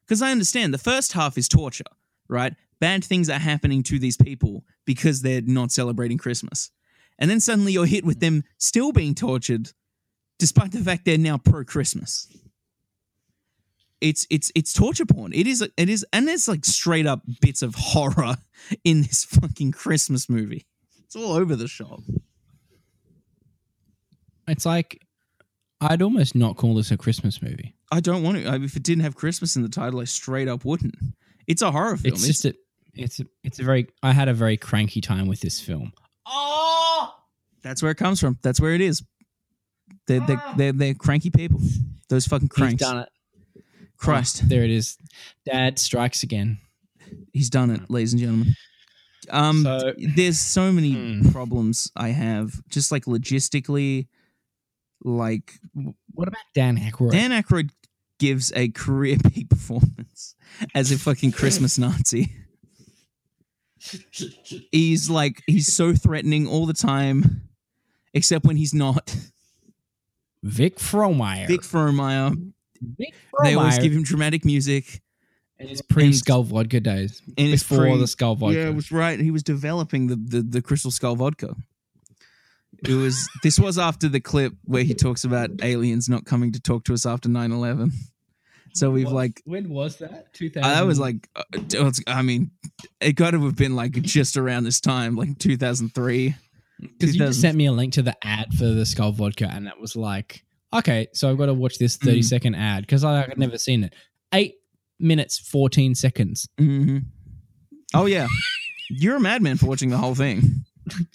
because I understand the first half is torture, right? Bad things are happening to these people because they're not celebrating Christmas, and then suddenly you're hit with them still being tortured, despite the fact they're now pro Christmas. It's it's it's torture porn. It is it is, and there's like straight up bits of horror in this fucking Christmas movie. It's all over the shop. It's like I'd almost not call this a Christmas movie. I don't want to. I- If it didn't have Christmas in the title, I straight up wouldn't. It's a horror film. It's just a it's a, it's a very I had a very cranky time with this film. Oh, that's where it comes from. That's where it is. They're, they're, they're, they're cranky people. Those fucking He's cranks. done it. Christ. Oh, there it is. Dad strikes again. He's done it, ladies and gentlemen. Um, So- there's so many Hmm. problems I have, just like logistically. Like What about Dan Aykroyd? Dan Aykroyd gives a career peak performance as a fucking Christmas Nazi. He's like he's so threatening all the time, except when he's not. Vic Frohmeyer. Vic Frohmeyer. Vic They always give him dramatic music. And his pre-skull vodka days. And it's before pre- the skull vodka. Yeah, it was right. He was developing the, the, the Crystal Skull vodka. It was this was after the clip where he talks about aliens not coming to talk to us after 9-11. So we've What- like when was that? 2000. I was like uh, I mean it got to have been like just around this time like 2003. because you just sent me a link to the ad for the skull vodka, and that was like, okay, so I've got to watch this 30 Mm. second ad because I've never seen it. Eight minutes, fourteen seconds. hmm Oh yeah. You're a madman for watching the whole thing.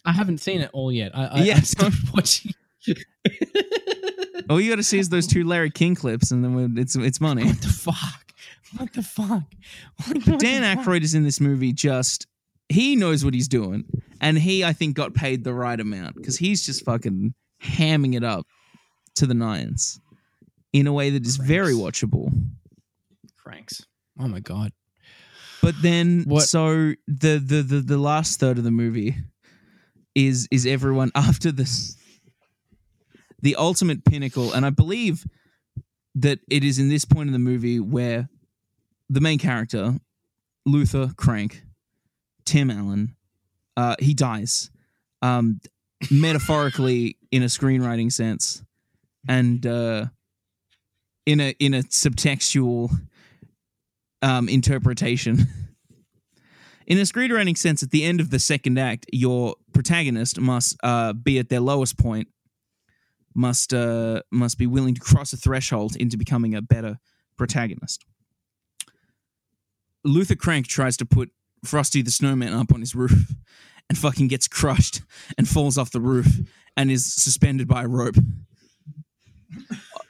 I haven't seen it all yet. I, I, Yeah. Stopped watching. All you got to see is those two Larry King clips, and then it's it's money. what the fuck? What the fuck? What Dan the fuck? Aykroyd is in this movie just he knows what he's doing and he I think got paid the right amount because he's just fucking hamming it up to the nines in a way that is very watchable. Cranks. Oh my god. But then What- so the, the the the last third of the movie is is everyone after this the ultimate pinnacle and I believe that it is in this point in the movie where the main character Luther Crank Tim Allen uh he dies um, metaphorically in a screenwriting sense, and uh, in a in a subtextual um, interpretation. In a screenwriting sense, at the end of the second act, your protagonist must uh, be at their lowest point, must uh, must be willing to cross a threshold into becoming a better protagonist. Luther Crank tries to put Frosty the Snowman up on his roof and fucking gets crushed and falls off the roof and is suspended by a rope.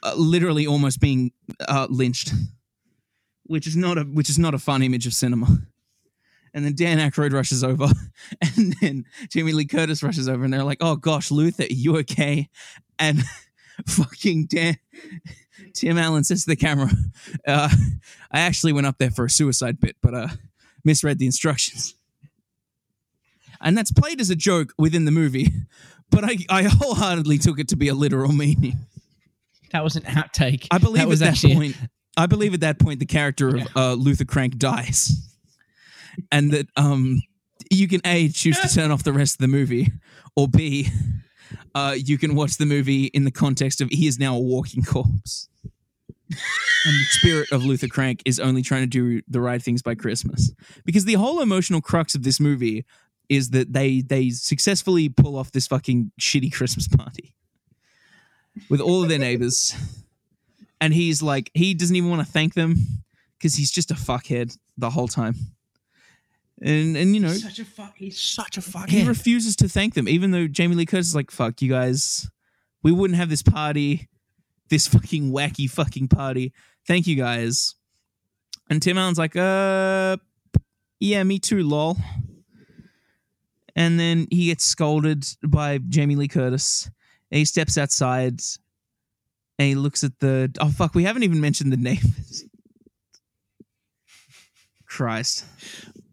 Uh, literally almost being uh, lynched. Which is not a which is not a fun image of cinema. And then Dan Aykroyd rushes over, and then Jamie Lee Curtis rushes over, and they're like, "Oh gosh, Luther, you okay?" And fucking Dan, Tim Allen says to the camera, uh, "I actually went up there for a suicide bit, but uh, misread the instructions." And that's played as a joke within the movie, but I, I wholeheartedly took it to be a literal meaning. That was an outtake. I believe that was at that point, I believe at that point the character of uh, Luther Crank dies, and that um, you can a choose to turn off the rest of the movie, or b, uh, you can watch the movie in the context of he is now a walking corpse, and the spirit of Luther Crank is only trying to do the right things by Christmas, because the whole emotional crux of this movie is that they they successfully pull off this fucking shitty Christmas party with all of their neighbors. And he's like he doesn't even want to thank them because he's just a fuckhead the whole time. And and you know such a fuck. He's such a fuck. he refuses to thank them even though jamie lee curtis is like fuck you guys. We wouldn't have this party this fucking wacky fucking party. Thank you guys. And tim allen's like uh yeah me too lol. And then he gets scolded by jamie lee curtis and he steps outside and he looks at the oh fuck we haven't even mentioned the neighbors christ.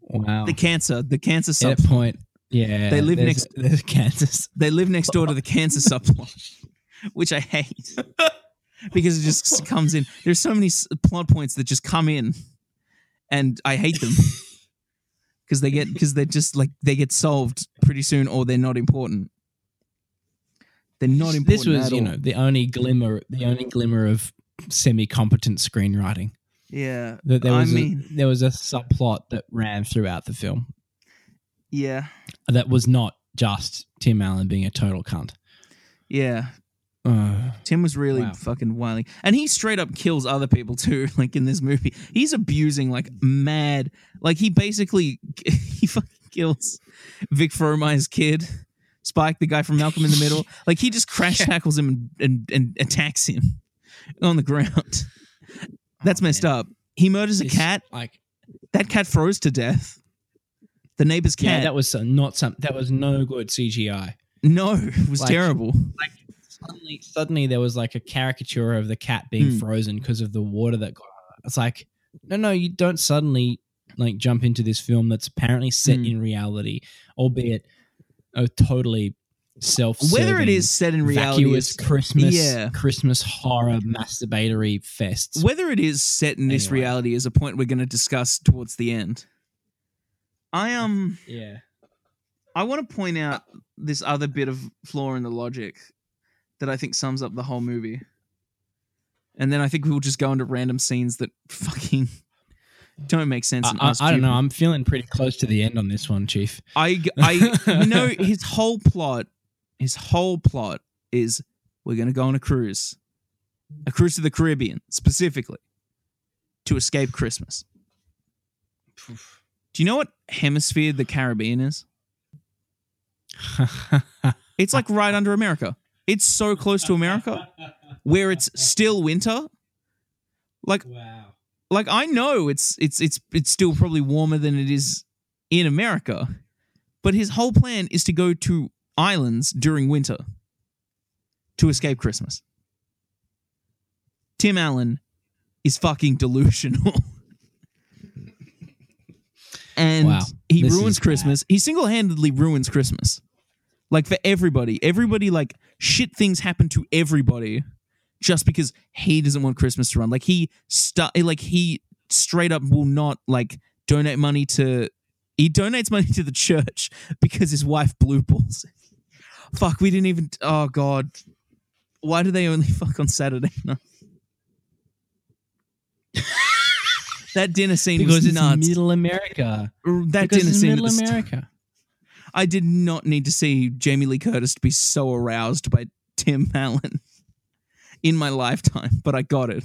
Wow. the cancer the cancer sub point, yeah, They live next- There's Kansas. they live next door to the cancer subplot which i hate because it just comes in. There's so many plot points that just come in and i hate them because they get because they're just like they get solved pretty soon or they're not important they're not important This was, you all. know, the only glimmer, the only glimmer of semi-competent screenwriting. yeah That there I was, mean- a, there was a subplot that ran throughout the film yeah that was not just Tim Allen being a total cunt. yeah Uh, Tim was really Wow. fucking wily. And he straight up kills other people too, like in this movie. He's abusing like mad. Like he basically he fucking kills Vic Frohmeyer's kid. Spike, the guy from Malcolm in the Middle. Like he just crash tackles him and, and, and attacks him on the ground. That's Oh, messed man. up. He murders a It's cat. like That cat froze to death. The neighbor's cat. yeah, that was not some. That was no good CGI. no, it was Like- terrible. Suddenly, suddenly there was like a caricature of the cat being Hmm. frozen because of the water that got. It's like, no, no, you don't suddenly like jump into this film that's apparently set Hmm. in reality, albeit a totally self. Whether it is set in reality, is, Christmas, Yeah. Christmas horror masturbatory fest. whether it is set in this Anyway. reality is a point we're going to discuss towards the end. I um Yeah, I want to point out this other bit of flaw in the logic that I think sums up the whole movie. And then I think we'll just go into random scenes that fucking don't make sense. I, I, I don't know. I'm feeling pretty close to the end on this one, Chief. I, I, you know, his whole plot, his whole plot is we're going to go on a cruise, a cruise to the Caribbean specifically, to escape Christmas. Do you know what hemisphere the Caribbean is? It's like right under America. It's so close to America, where it's still winter. Like, wow. Like I know it's it's it's it's still probably warmer than it is in America, but his whole plan is to go to islands during winter to escape Christmas. Tim Allen is fucking delusional. and Wow. he This ruins is bad. Christmas. He single-handedly ruins Christmas. Like for everybody. Everybody like shit things happen to everybody just because he doesn't want Christmas to run. Like he stu- like he straight up will not like donate money to he donates money to the church because his wife blue balls. Fuck, we didn't even. Oh god, why do they only fuck on Saturday night? that dinner scene because was nuts. Middle America. that because dinner scene Middle America. I did not need to see Jamie Lee Curtis to be so aroused by Tim Allen in my lifetime, but I got it.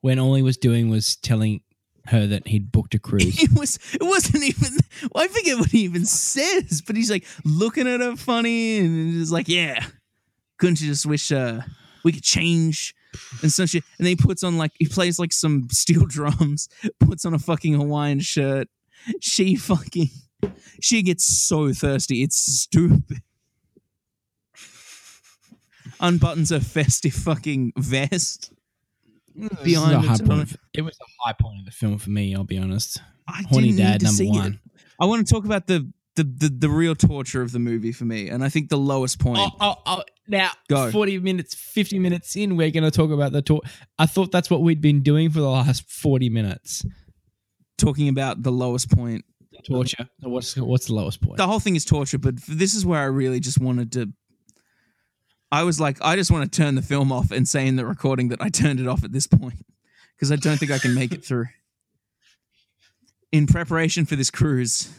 When all he was doing was telling her that he'd booked a cruise. It was. It wasn't even. Well, I forget what he even says, but he's like looking at her funny, and he's like, "Yeah, couldn't you just wish uh, we could change?" And so she, and then he puts on like he plays like some steel drums, puts on a fucking Hawaiian shirt. She fucking, she gets so thirsty, it's stupid. Unbuttons a festive fucking vest. It was, Behind a the high point of, it was the high point of the film for me. I'll be honest. I Horny didn't need Dad to number see it. one. I want to talk about the, the the the real torture of the movie for me, and I think the lowest point. Oh, oh, oh, now, Go. 40 minutes, 50 minutes in, we're going to talk about the tour. I thought that's what we'd been doing for the last 40 minutes. talking about the lowest point. Torture. What's, what's the lowest point? The whole thing is torture, but this is where I really just wanted to. I was like, I just want to turn the film off and say in the recording that I turned it off at this point because I don't think I can make it through. In preparation for this cruise,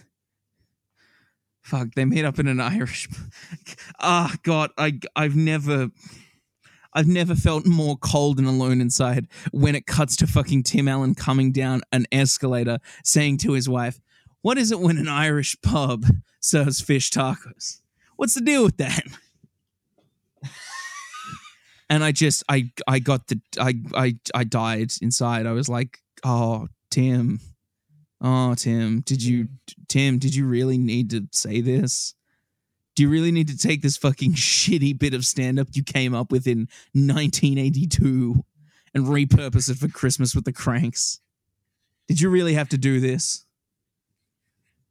fuck, they meet up in an Irish. Ah, God, I I've never. I've never felt more cold and alone inside when it cuts to fucking Tim Allen coming down an escalator saying to his wife, What is it when an Irish pub serves fish tacos? What's the deal with that? and I just I I got the I I I died inside. I was like, "Oh, Tim. Oh, Tim, did you Tim, did you really need to say this? Do you really need to take this fucking shitty bit of stand up you came up with in 1982 and repurpose it for Christmas with the Cranks? Did you really have to do this?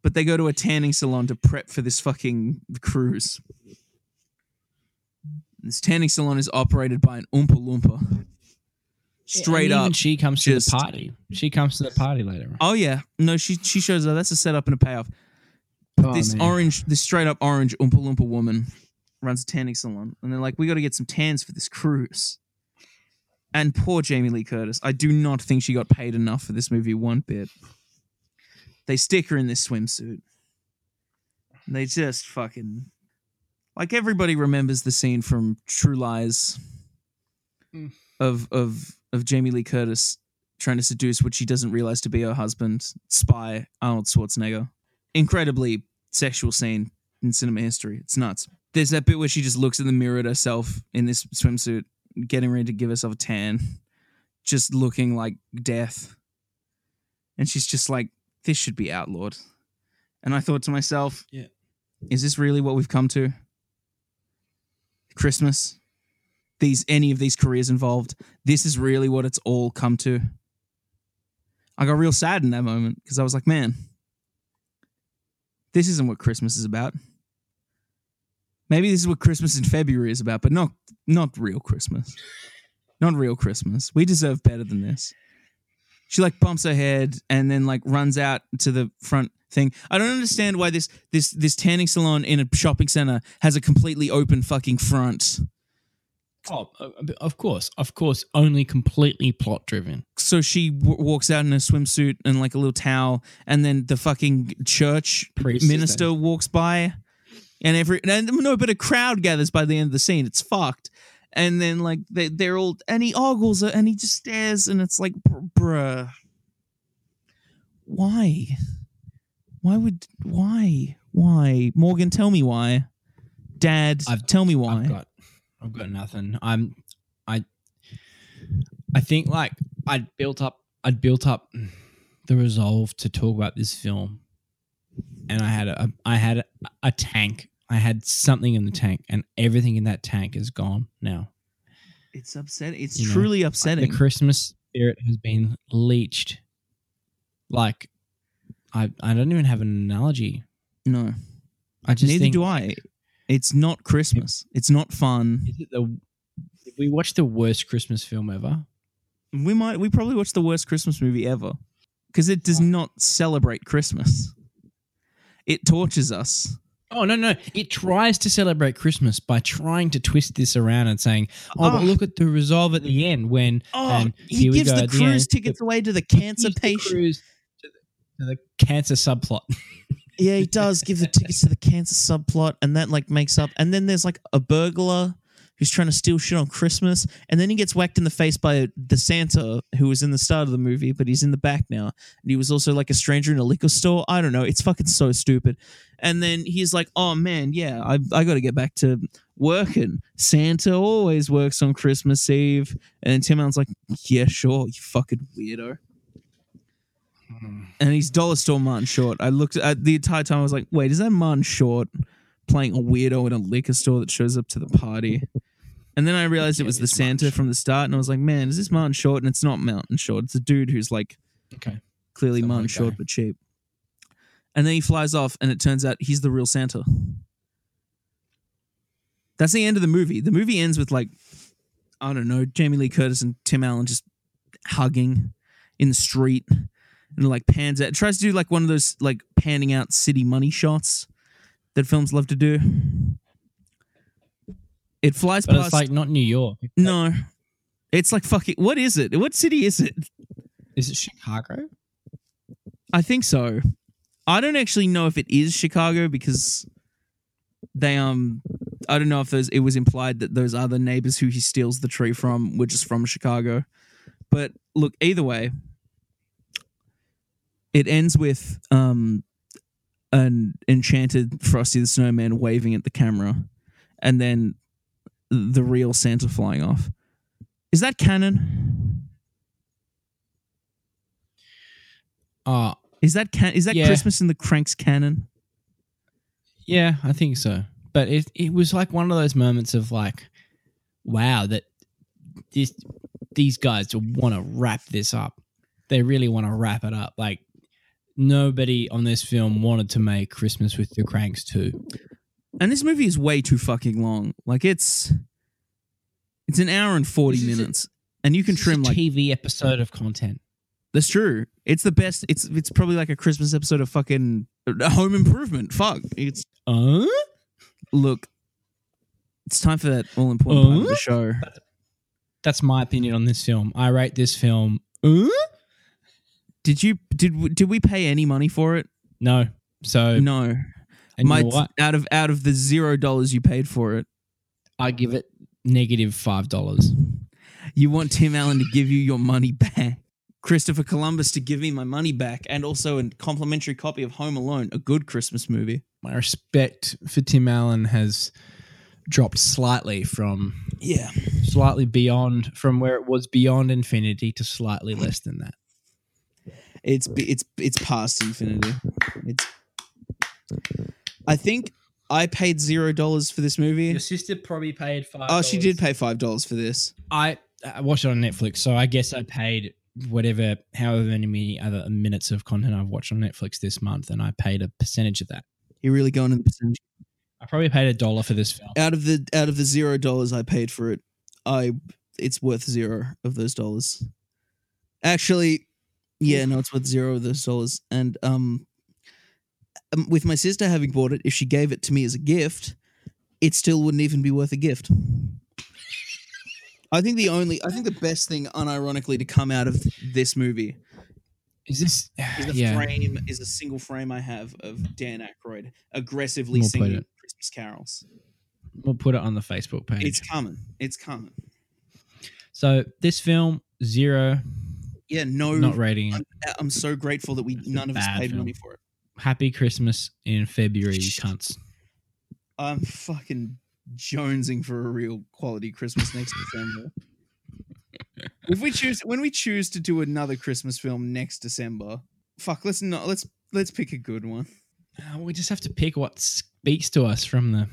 But they go to a tanning salon to prep for this fucking cruise. This tanning salon is operated by an Oompa Loompa. Straight And up. she comes to the party. She comes to the party later. Oh yeah, no, she she shows up. That's a setup and a payoff. Oh, this man. orange, this straight up orange Oompa Loompa woman runs a tanning salon, and they're like, "We got to get some tans for this cruise." And poor Jamie Lee Curtis, I do not think she got paid enough for this movie one bit. They stick her in this swimsuit. They just fucking like everybody remembers the scene from True Lies Mm. of of of Jamie Lee Curtis trying to seduce what she doesn't realize to be her husband, spy Arnold Schwarzenegger. Incredibly sexual scene in cinema history. It's nuts. There's that bit where she just looks in the mirror at herself in this swimsuit, getting ready to give herself a tan, just looking like death. And she's just like, this should be outlawed. And I thought to myself, Yeah. is this really what we've come to? Christmas? These any of these careers involved? This is really what it's all come to. I got real sad in that moment because I was like, man, this isn't what Christmas is about. Maybe this is what Christmas in February is about, but not not real Christmas. Not real Christmas. We deserve better than this. She like bumps her head and then like runs out to the front thing. I don't understand why this this this tanning salon in a shopping center has a completely open fucking front. Oh, uh, of course, of course, only completely plot driven. So she w- walks out in a swimsuit and like a little towel, and then the fucking church Priest minister walks by, and every and no, but a crowd gathers by the end of the scene. It's fucked, and then like they they're all and he ogles her and he just stares, and it's like, br- bruh, why, why would why why Morgan? Tell me why, Dad. I've- tell me why. I've got, I've got nothing. I'm, I, I think like I'd built up, I'd built up the resolve to talk about this film, and I had a, I had a, a tank. I had something in the tank, and everything in that tank is gone now. it's upsetting. It's You know, truly The. Christmas spirit has been leached. Like, I, I don't even have an analogy. no. I just Neither think, do I. It's not Christmas. It's not fun. Is it the? We watch the worst Christmas film ever? We might. We probably watched the worst Christmas movie ever because it does oh. not celebrate Christmas. It tortures us. Oh no, no! It tries to celebrate Christmas by trying to twist this around and saying, "Oh, but Oh. look at the resolve at the end when Oh, and he gives the the cruise end. tickets away to the cancer the patient. cruise to the, to the cancer subplot." Yeah, he does give the tickets to the cancer subplot, and that like makes up. And then there's like a burglar who's trying to steal shit on Christmas, and then he gets whacked in the face by the Santa who was in the start of the movie, but he's in the back now, and he was also like a stranger in a liquor store. I don't know. It's fucking so stupid. And then he's like, "Oh man, yeah, I I got to get back to working. Santa always works on Christmas Eve." And Tim Allen's like, "Yeah, sure, you fucking weirdo." and he's dollar store Martin Short. I looked at the entire time. I was like, wait, is that Martin Short playing a weirdo in a liquor store that shows up to the party? And then I realized it was the it's Martin Santa from the start, and I was like, man, is this Martin Short? And it's not Martin Short. It's a dude who's like Okay. clearly Some Martin Short but cheap. And then he flies off, and it turns out he's the real Santa. That's the end of the movie. The movie ends with like, I don't know, Jamie Lee Curtis and Tim Allen just hugging in the street, and like pans out. It tries to do like one of those like panning out city money shots that films love to do. It flies But past. it's like not New York. no, it's like fucking. What is it? What city is it? Is it Chicago? I think so. I don't actually know if it is Chicago because they um I don't know if those it was implied that those other neighbors who he steals the tree from were just from Chicago. But look, either way, it ends with um an enchanted Frosty the Snowman waving at the camera and then the real Santa flying off. Is that canon? Oh, Is that can- is that Yeah. Christmas in the Cranks canon? yeah, I think so. But it it was like one of those moments of like, wow, that this these guys want to wrap this up. They really want to wrap it up. Like nobody on this film wanted to make Christmas with the Cranks too. And this movie is way too fucking long. Like it's it's an hour and 40 This is a- minutes. and you can This is a trim like TV episode of content. that's true. It's the best. It's it's probably like a Christmas episode of fucking uh, Home Improvement. Fuck. It's Uh? look it's time for that all important part of Uh? the show. That's my opinion on this film. I rate this film. Uh? Did you did did we pay any money for it? No. So No. And My you know what? out of out of the 0 dollars you paid for it, I give it negative five dollars. you want Tim Allen to give you your money back. Christopher Columbus to give me my money back and also a complimentary copy of Home Alone, a good Christmas movie. My respect for Tim Allen has dropped slightly from Yeah. slightly beyond from where it was beyond infinity to slightly less than that. It's it's it's past infinity. It's I think I paid zero dollars for this movie. Your sister probably paid five. Oh, she did pay five dollars for this. I, I watched it on Netflix, so I guess I paid whatever, however many other minutes of content I've watched on Netflix this month, and I paid a percentage of that. You're really going in the percentage. I probably paid a dollar for this film. Out of the out of the zero dollars I paid for it, I it's worth zero of those dollars. Actually, yeah, no, it's worth zero of those dollars. And um, um, with my sister having bought it, if she gave it to me as a gift, it still wouldn't even be worth a gift. I think the only, I think the best thing, unironically, to come out of this movie Is this? is the yeah. frame is a single frame I have of Dan Aykroyd aggressively We'll singing. Christmas carols. We'll put it on the Facebook page. It's coming. It's coming. so this film zero, Yeah, no. not rating. I'm, I'm so grateful that we It's none of us paid film. money for it. Happy Christmas in February, you cunts. I'm fucking jonesing for a real quality Christmas next December. if we choose when we choose to do another Christmas film next December, fuck, let's not let's let's pick a good one. Uh, we just have to pick what speaks to us from the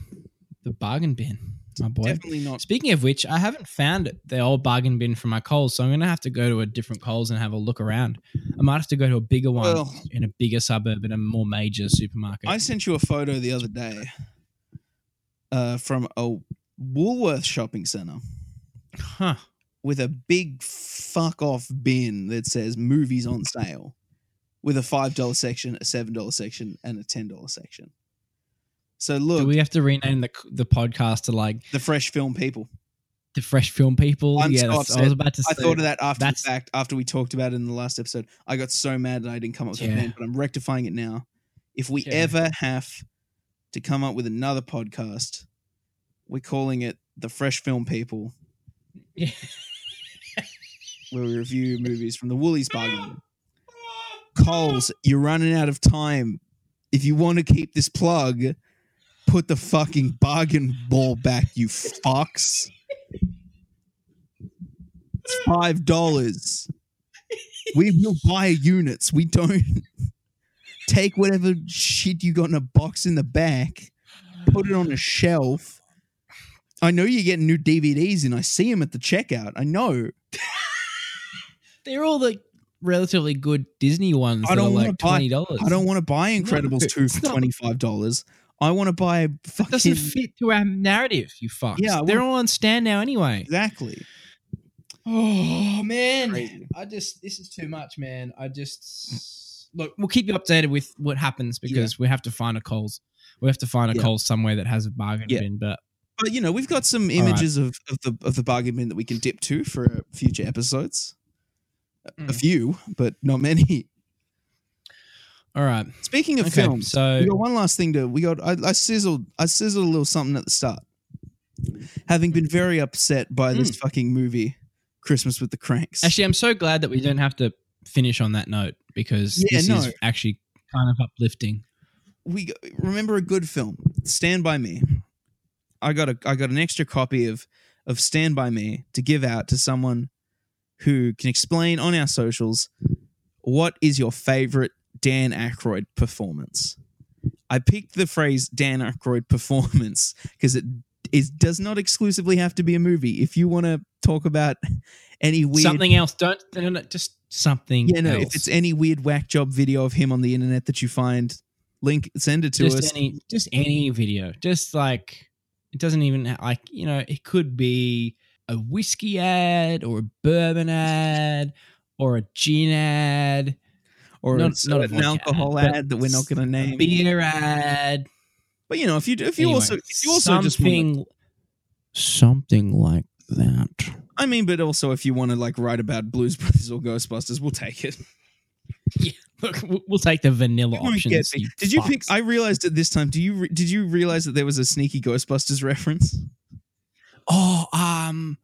the bargain bin, my boy. Definitely not. Speaking of which, I haven't found it, the old bargain bin for my Coles, so I'm gonna have to go to a different Coles and have a look around. I might have to go to a bigger one Well- in a bigger suburb in a more major supermarket. I sent you a photo the other day uh, from a Woolworth shopping center huh. with a big fuck off bin that says movies on sale with a $5 section, a $7 section, and a $10 section. So Do look, we have to rename the the podcast to like the fresh film people. the Fresh Film People? I'm yeah, so that's- I was about to say. I thought of that after the fact, after we talked about it in the last episode. I got so mad that I didn't come up with a name, but I'm rectifying it now. If we Yeah. ever have to come up with another podcast, we're calling it the Fresh Film People, Yeah. where we review movies from the Woolies bargain. Coles, you're running out of time. If you want to keep this plug, put the fucking bargain ball back, you fucks. It's five dollars. We will buy units. We don't take whatever shit you got in a box in the back, put it on a shelf. I know you're getting new DVDs, and I see them at the checkout. I know. They're all the relatively good Disney ones. I don't are wanna like buy- twenty dollars. I don't want to buy Incredibles No, 2 for $25. I want to buy It fucking. doesn't fit to our narrative. You fucks. Yeah, they're all on stand now anyway. Exactly. Oh man, Crazy. I just this is too much, man. I just look. We'll keep you updated with what happens because we have to find a Coles. We have to find a Yeah. Coles somewhere that has a bargain Yeah. bin. But But you know, we've got some right. images of, of the of the bargain bin that we can dip to for future episodes. A- A Mm. few, but not many. All right, Speaking of okay. films, So we got one last thing to we got I, I sizzled I sizzled a little something at the start. Having been very upset by this fucking movie, Christmas with the Cranks. Hmm. actually, I'm so glad that we don't have to finish on that note because Yeah, this no. is actually kind of uplifting. we remember a good film, Stand by Me. I got a I got an extra copy of of Stand by Me to give out to someone who can explain on our socials what is your favorite Dan Aykroyd performance. I picked the phrase Dan Aykroyd performance because it is does not exclusively have to be a movie. If you want to talk about any weird Something else. Don't no, no, just something. yeah, no, else. if it's any weird whack job video of him on the internet that you find, link send it to just us. any just any video just like it doesn't even like you know it could be a whiskey ad or a bourbon ad or a gin ad or Not- it's an alcohol ad, ad, that we're not going to name. beer ad But you know, if you if you Anyway, also if you also just wanna, something Something like that. I mean, but also if you want to like write about Blues Brothers or Ghostbusters, we'll take it. Yeah, look we'll- take the vanilla You won't options you Did you pick? I realized at this time. Do you re- did you realize that there was a sneaky Ghostbusters reference? oh um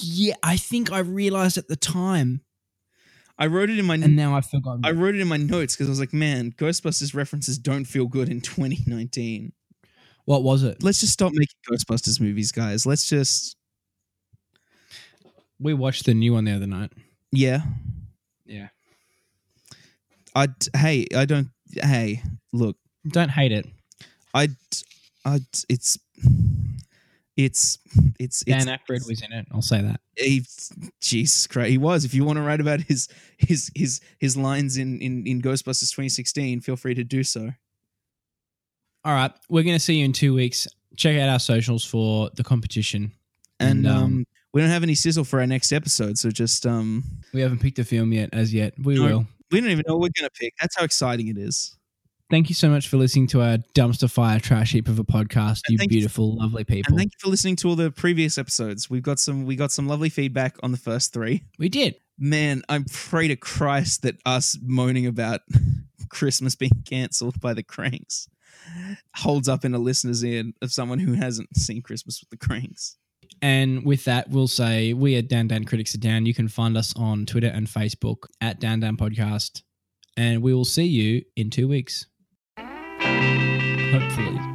yeah i think i realized at the time I wrote it in my and now i've forgotten I wrote it in my notes because I was like, man, Ghostbusters references don't feel good in 2019. what was it Let's just stop making Ghostbusters movies, guys. Let's just we watched the new one the other night yeah. yeah I hey, I don't. Hey, look, don't hate it I, I, it's, it's, it's, Dan it's. Aykroyd was in it. I'll say that. He, Jesus Christ, he was. If you want to write about his his his his lines in in in Ghostbusters 2016, feel free to do so. All right, we're gonna see you in two weeks. Check out our socials for the competition. And, And, um, um, we don't have any sizzle for our next episode, so just um, We haven't picked a film yet, as yet. We No. will. we don't even know what we're gonna pick. That's how exciting it is. Thank you so much for listening to our dumpster fire trash heap of a podcast. And You thank you- beautiful, lovely And people. thank you for listening to all the previous episodes. We've got some we got some lovely feedback on the first three. we did. Man, I pray to Christ that us moaning about Christmas being cancelled by the Cranks holds up in a listener's ear of someone who hasn't seen Christmas with the Cranks. And with that, we'll say we are Dan Dan Critics are Down. You can find us on Twitter and Facebook at Dan Dan Podcast. And we will see you in two weeks. Hopefully.